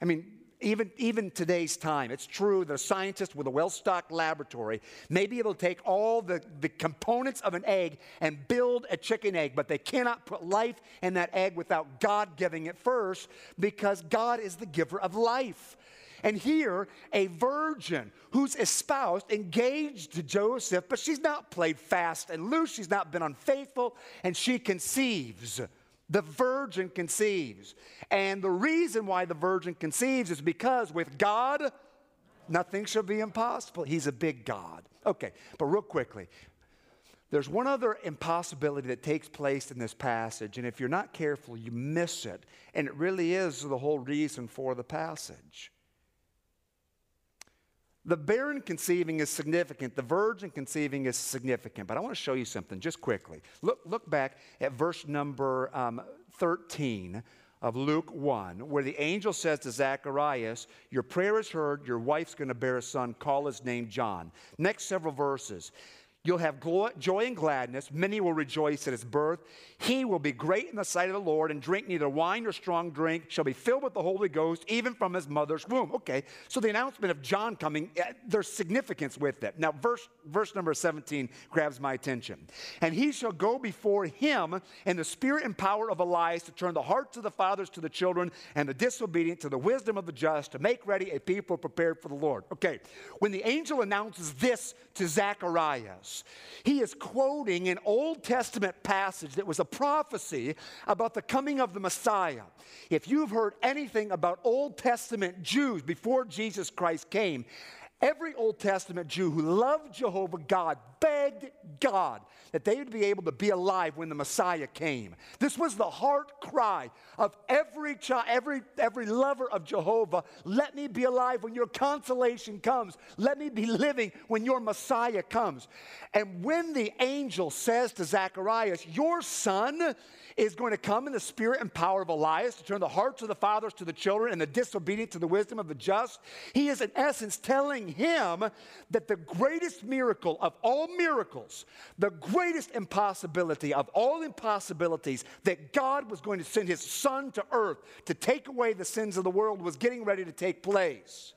I mean, even, even today's time, it's true that a scientist with a well stocked laboratory may be able to take all the, the components of an egg and build a chicken egg, but they cannot put life in that egg without God giving it first because God is the giver of life. And here, a virgin who's espoused, engaged to Joseph, but she's not played fast and loose. She's not been unfaithful, and she conceives. The virgin conceives. And the reason why the virgin conceives is because with God, nothing shall be impossible. He's a big God. Okay, but real quickly, there's one other impossibility that takes place in this passage, and if you're not careful, you miss it. And it really is the whole reason for the passage. The barren conceiving is significant. The virgin conceiving is significant. But I want to show you something just quickly. Look, look back at verse number um, 13 of Luke 1, where the angel says to Zacharias, Your prayer is heard, your wife's going to bear a son, call his name John. Next several verses. You'll have joy and gladness. Many will rejoice at his birth. He will be great in the sight of the Lord and drink neither wine nor strong drink, shall be filled with the Holy Ghost, even from his mother's womb. Okay, so the announcement of John coming, eh, there's significance with it. Now, verse, verse number 17 grabs my attention. And he shall go before him in the spirit and power of Elias to turn the hearts of the fathers to the children and the disobedient to the wisdom of the just, to make ready a people prepared for the Lord. Okay, when the angel announces this to Zacharias, he is quoting an Old Testament passage that was a prophecy about the coming of the Messiah. If you've heard anything about Old Testament Jews before Jesus Christ came, every Old Testament Jew who loved Jehovah God begged God that they would be able to be alive when the Messiah came. This was the heart cry of every child, every, every lover of Jehovah. Let me be alive when your consolation comes. Let me be living when your Messiah comes. And when the angel says to Zacharias, Your son is going to come in the spirit and power of Elias to turn the hearts of the fathers to the children and the disobedient to the wisdom of the just. He is, in essence, telling him that the greatest miracle of all miracles, the greatest impossibility of all impossibilities, that God was going to send his son to earth to take away the sins of the world was getting ready to take place.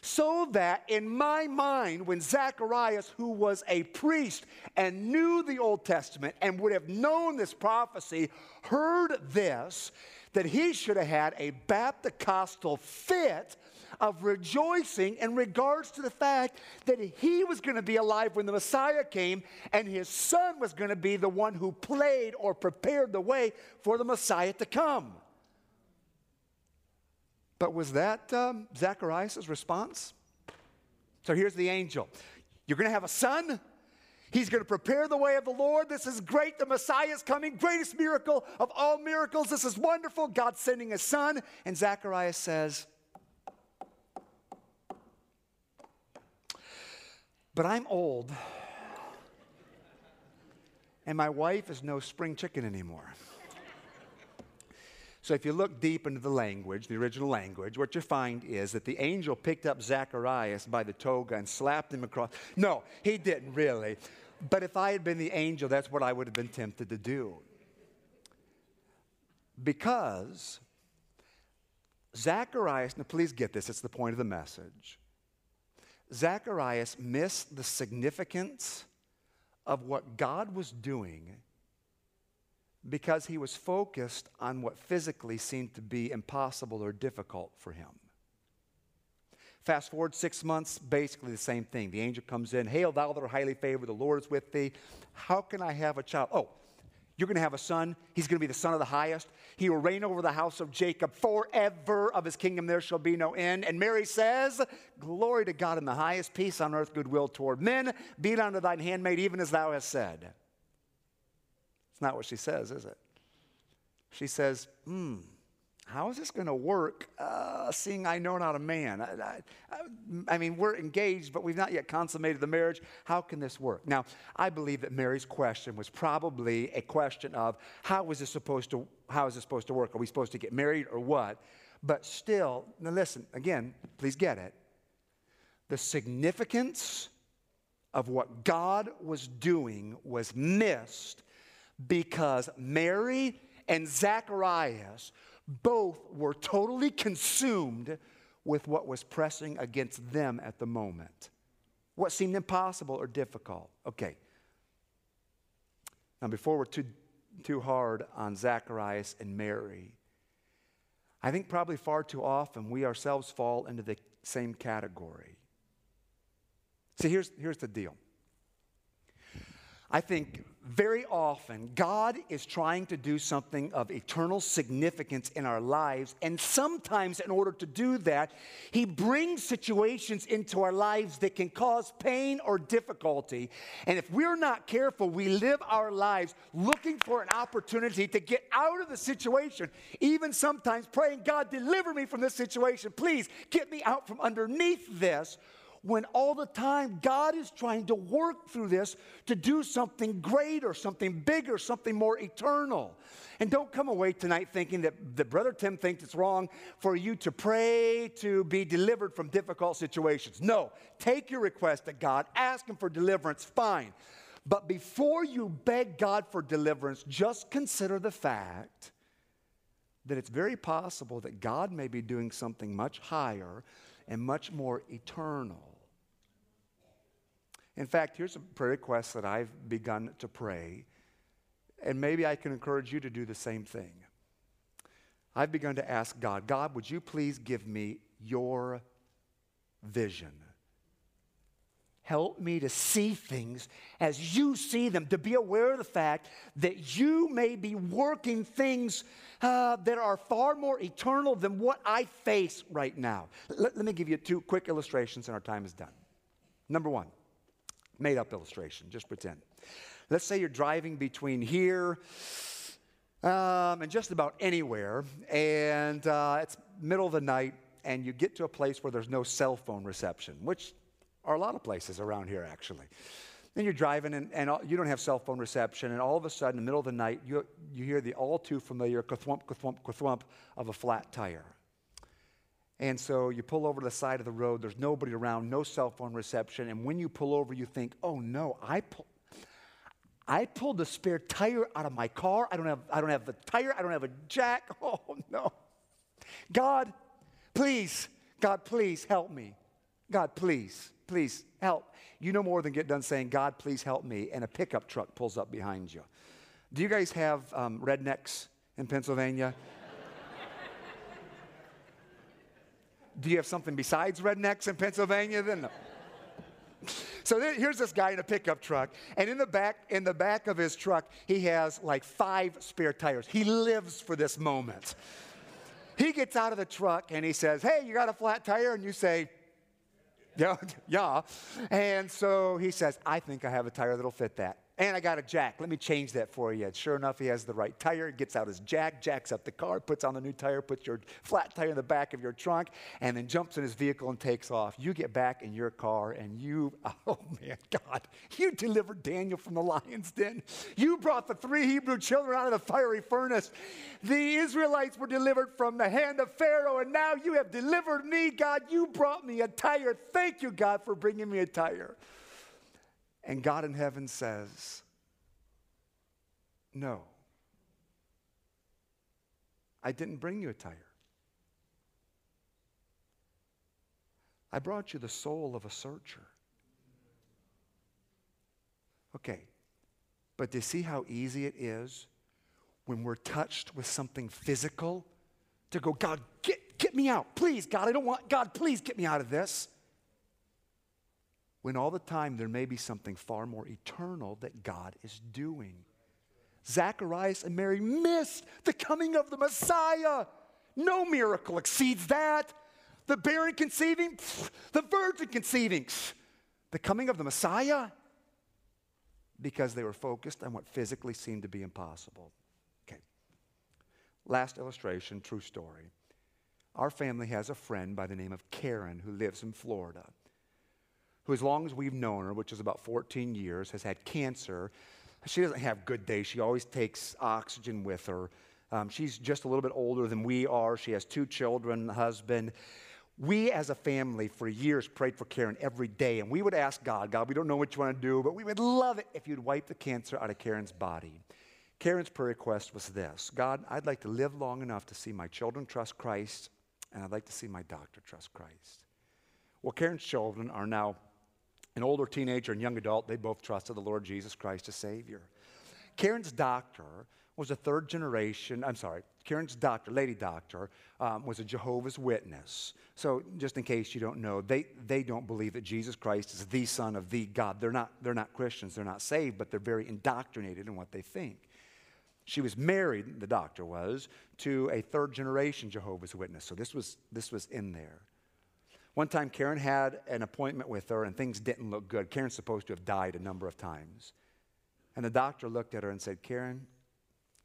So that in my mind, when Zacharias, who was a priest and knew the Old Testament and would have known this prophecy, heard this, that he should have had a Baptist fit of rejoicing in regards to the fact that he was going to be alive when the Messiah came and his son was going to be the one who played or prepared the way for the Messiah to come. But was that um, Zacharias' response? So here's the angel You're going to have a son. He's going to prepare the way of the Lord. This is great. The Messiah is coming. Greatest miracle of all miracles. This is wonderful. God's sending his son. And Zacharias says, But I'm old, and my wife is no spring chicken anymore. So if you look deep into the language, the original language, what you find is that the angel picked up Zacharias by the toga and slapped him across. No, he didn't really. But if I had been the angel, that's what I would have been tempted to do. Because Zacharias, now please get this, it's the point of the message. Zacharias missed the significance of what God was doing because he was focused on what physically seemed to be impossible or difficult for him. Fast forward six months, basically the same thing. The angel comes in, Hail, thou that art highly favored, the Lord is with thee. How can I have a child? Oh, you're going to have a son. He's going to be the son of the highest. He will reign over the house of Jacob forever. Of his kingdom there shall be no end. And Mary says, Glory to God in the highest, peace on earth, goodwill toward men. Be it unto thine handmaid, even as thou hast said. It's not what she says, is it? She says, Hmm, how is this going to work, uh, seeing I know not a man? I, I, I, mean, we're engaged, but we've not yet consummated the marriage. How can this work? Now, I believe that Mary's question was probably a question of how is this supposed to, how is this supposed to work? Are we supposed to get married or what? But still, now listen, again, please get it. The significance of what God was doing was missed because Mary and Zacharias both were totally consumed with what was pressing against them at the moment. What seemed impossible or difficult. Okay. Now, before we're too, too hard on Zacharias and Mary, I think probably far too often we ourselves fall into the same category. See, here's, here's the deal I think very often God is trying to do something of eternal significance in our lives. And sometimes, in order to do that, He brings situations into our lives that can cause pain or difficulty. And if we're not careful, we live our lives looking for an opportunity to get out of the situation, even sometimes praying, God, deliver me from this situation. Please get me out from underneath this when all the time God is trying to work through this to do something greater, something bigger, something more eternal. And don't come away tonight thinking that, that Brother Tim thinks it's wrong for you to pray to be delivered from difficult situations. No, take your request to God, ask Him for deliverance, fine. But before you beg God for deliverance, just consider the fact that it's very possible that God may be doing something much higher and much more eternal. In fact, here's a prayer request that I've begun to pray, and maybe I can encourage you to do the same thing. I've begun to ask God, God, would you please give me your vision? Help me to see things as you see them, to be aware of the fact that you may be working things uh, that are far more eternal than what I face right now. Let, let me give you two quick illustrations, and our time is done. Number one, made up illustration, just pretend. Let's say you're driving between here um, and just about anywhere, and uh, it's middle of the night, and you get to a place where there's no cell phone reception, which are a lot of places around here, actually. Then you're driving and, and you don't have cell phone reception, and all of a sudden, in the middle of the night, you, you hear the all too familiar kathwump, kathwump, kathwump of a flat tire. And so you pull over to the side of the road, there's nobody around, no cell phone reception, and when you pull over, you think, oh no, I, pull, I pulled the spare tire out of my car. I don't, have, I don't have the tire, I don't have a jack. Oh no. God, please, God, please help me. God, please please help. You no more than get done saying, God, please help me, and a pickup truck pulls up behind you. Do you guys have um, rednecks in Pennsylvania? Do you have something besides rednecks in Pennsylvania? Then no. So here's this guy in a pickup truck, and in the back, in the back of his truck, he has like five spare tires. He lives for this moment. He gets out of the truck and he says, "Hey, you got a flat tire?" And you say, yeah, yeah. And so he says, I think I have a tire that'll fit that. And I got a jack. Let me change that for you. And sure enough, he has the right tire. Gets out his jack, jacks up the car, puts on the new tire, puts your flat tire in the back of your trunk, and then jumps in his vehicle and takes off. You get back in your car, and you, oh man, God, you delivered Daniel from the lion's den. You brought the three Hebrew children out of the fiery furnace. The Israelites were delivered from the hand of Pharaoh, and now you have delivered me, God. You brought me a tire. Thank you, God, for bringing me a tire. And God in heaven says, No, I didn't bring you a tire. I brought you the soul of a searcher. Okay, but do you see how easy it is when we're touched with something physical to go, God, get, get me out. Please, God, I don't want, God, please get me out of this when all the time there may be something far more eternal that God is doing. Zacharias and Mary missed the coming of the Messiah. No miracle exceeds that. The barren conceiving, the virgin conceiving, the coming of the Messiah, because they were focused on what physically seemed to be impossible. Okay. Last illustration, true story. Our family has a friend by the name of Karen who lives in Florida who, as long as we've known her, which is about 14 years, has had cancer. She doesn't have good days. She always takes oxygen with her. Um, she's just a little bit older than we are. She has two children, a husband. We as a family for years prayed for Karen every day, and we would ask God, God, we don't know what you want to do, but we would love it if you'd wipe the cancer out of Karen's body. Karen's prayer request was this God, I'd like to live long enough to see my children trust Christ, and I'd like to see my doctor trust Christ. Well, Karen's children are now an older teenager and young adult, they both trusted the Lord Jesus Christ as Savior. Karen's doctor was a third generation, I'm sorry, Karen's doctor, lady doctor, um, was a Jehovah's Witness. So, just in case you don't know, they, they don't believe that Jesus Christ is the Son of the God. They're not, they're not Christians, they're not saved, but they're very indoctrinated in what they think. She was married, the doctor was, to a third generation Jehovah's Witness. So, this was, this was in there. One time, Karen had an appointment with her and things didn't look good. Karen's supposed to have died a number of times. And the doctor looked at her and said, Karen,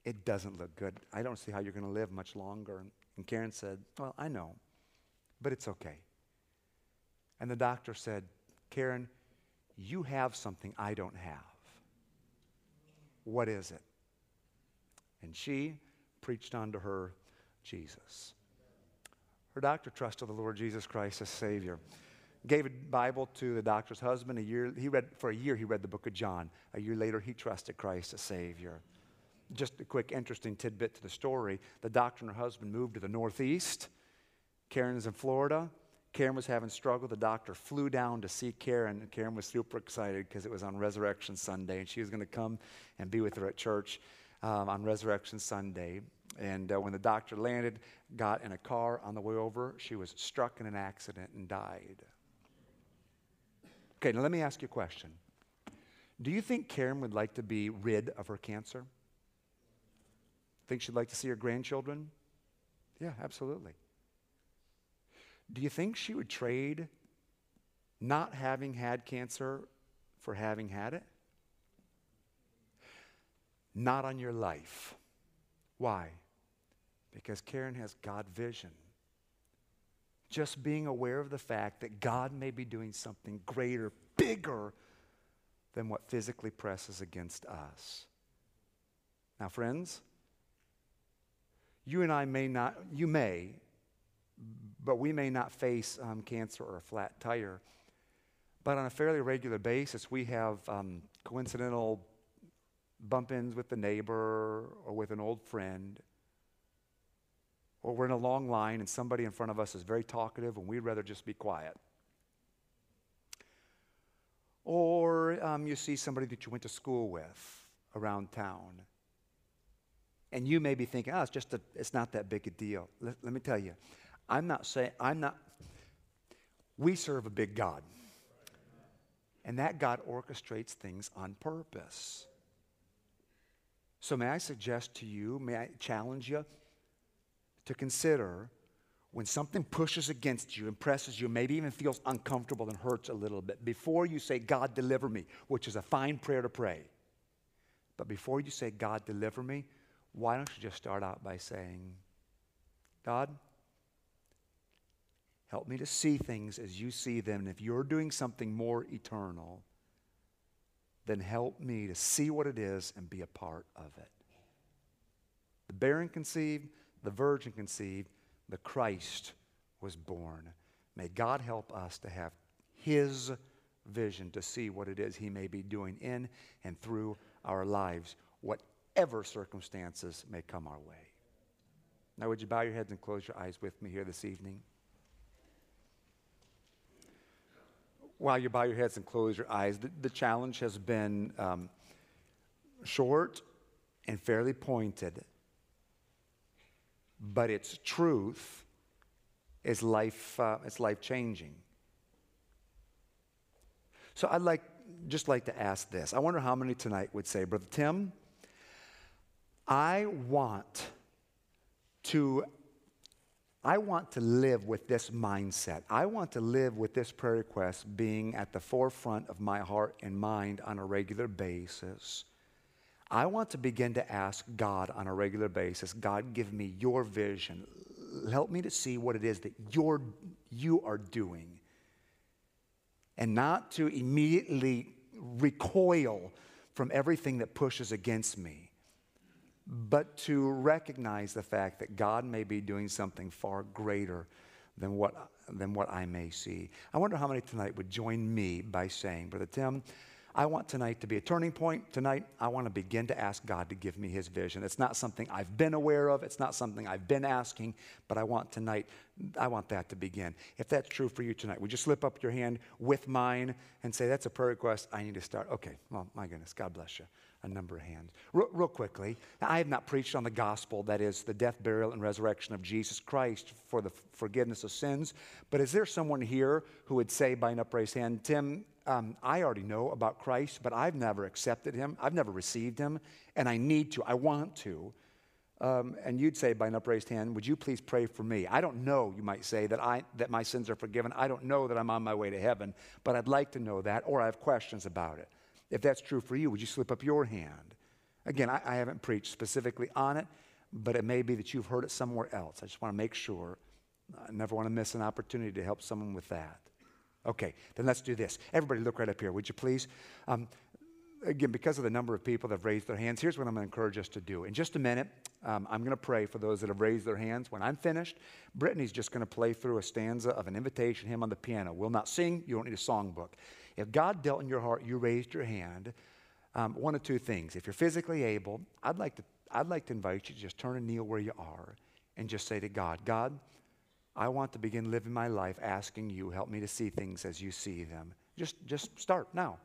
it doesn't look good. I don't see how you're going to live much longer. And Karen said, Well, I know, but it's okay. And the doctor said, Karen, you have something I don't have. What is it? And she preached unto her Jesus. Her doctor trusted the Lord Jesus Christ as Savior. Gave a Bible to the doctor's husband. A year, he read, for a year, he read the book of John. A year later, he trusted Christ as Savior. Just a quick, interesting tidbit to the story. The doctor and her husband moved to the Northeast. Karen's in Florida. Karen was having struggle. The doctor flew down to see Karen. Karen was super excited because it was on Resurrection Sunday, and she was going to come and be with her at church um, on Resurrection Sunday. And uh, when the doctor landed, got in a car on the way over, she was struck in an accident and died. Okay, now let me ask you a question. Do you think Karen would like to be rid of her cancer? Think she'd like to see her grandchildren? Yeah, absolutely. Do you think she would trade not having had cancer for having had it? Not on your life. Why? Because Karen has God vision. Just being aware of the fact that God may be doing something greater, bigger than what physically presses against us. Now, friends, you and I may not, you may, but we may not face um, cancer or a flat tire. But on a fairly regular basis, we have um, coincidental bump ins with the neighbor or with an old friend. Or we're in a long line and somebody in front of us is very talkative and we'd rather just be quiet. Or um, you see somebody that you went to school with around town. And you may be thinking, oh, it's just a, it's not that big a deal. Let, let me tell you, I'm not saying, I'm not, we serve a big God. And that God orchestrates things on purpose. So, may I suggest to you, may I challenge you to consider when something pushes against you, impresses you, maybe even feels uncomfortable and hurts a little bit, before you say, God, deliver me, which is a fine prayer to pray, but before you say, God, deliver me, why don't you just start out by saying, God, Help me to see things as you see them. And if you're doing something more eternal, then help me to see what it is and be a part of it. The barren conceived, the virgin conceived, the Christ was born. May God help us to have His vision to see what it is He may be doing in and through our lives, whatever circumstances may come our way. Now, would you bow your heads and close your eyes with me here this evening? while you bow your heads and close your eyes, the, the challenge has been um, short and fairly pointed, but its truth is life, uh, it's life changing. So I'd like, just like to ask this. I wonder how many tonight would say, Brother Tim, I want to I want to live with this mindset. I want to live with this prayer request being at the forefront of my heart and mind on a regular basis. I want to begin to ask God on a regular basis God, give me your vision. Help me to see what it is that you're, you are doing. And not to immediately recoil from everything that pushes against me but to recognize the fact that God may be doing something far greater than what, than what I may see. I wonder how many tonight would join me by saying, Brother Tim, I want tonight to be a turning point. Tonight, I want to begin to ask God to give me his vision. It's not something I've been aware of, it's not something I've been asking, but I want tonight, I want that to begin. If that's true for you tonight, would you slip up your hand with mine and say, That's a prayer request. I need to start. Okay, well, my goodness, God bless you a number of hands. Real, real quickly, I have not preached on the gospel, that is, the death, burial, and resurrection of Jesus Christ for the forgiveness of sins. But is there someone here who would say by an upraised hand, Tim, um, I already know about Christ, but I've never accepted him, I've never received him, and I need to, I want to. Um, and you'd say by an upraised hand, would you please pray for me? I don't know, you might say, that, I, that my sins are forgiven. I don't know that I'm on my way to heaven, but I'd like to know that, or I have questions about it. If that's true for you, would you slip up your hand? Again, I, I haven't preached specifically on it, but it may be that you've heard it somewhere else. I just want to make sure. I never want to miss an opportunity to help someone with that. Okay, then let's do this. Everybody, look right up here, would you please? Um, again, because of the number of people that have raised their hands, here's what I'm going to encourage us to do. In just a minute, um, I'm going to pray for those that have raised their hands. When I'm finished, Brittany's just going to play through a stanza of an invitation hymn on the piano. We'll not sing, you don't need a songbook. If God dealt in your heart, you raised your hand, um, one of two things. If you're physically able, I'd like, to, I'd like to invite you to just turn and kneel where you are and just say to God, God, I want to begin living my life asking you, help me to see things as you see them. Just, just start now.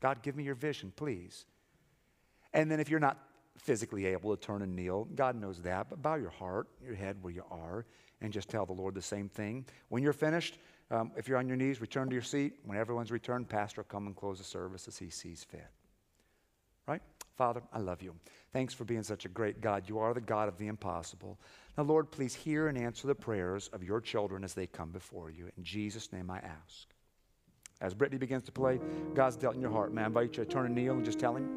God, give me your vision, please. And then if you're not physically able to turn and kneel, God knows that, but bow your heart, your head where you are, and just tell the Lord the same thing. When you're finished, um, if you're on your knees, return to your seat. When everyone's returned, Pastor will come and close the service as he sees fit. Right? Father, I love you. Thanks for being such a great God. You are the God of the impossible. Now, Lord, please hear and answer the prayers of your children as they come before you. In Jesus' name I ask. As Brittany begins to play, God's dealt in your heart, man. I invite you to turn and kneel and just tell him,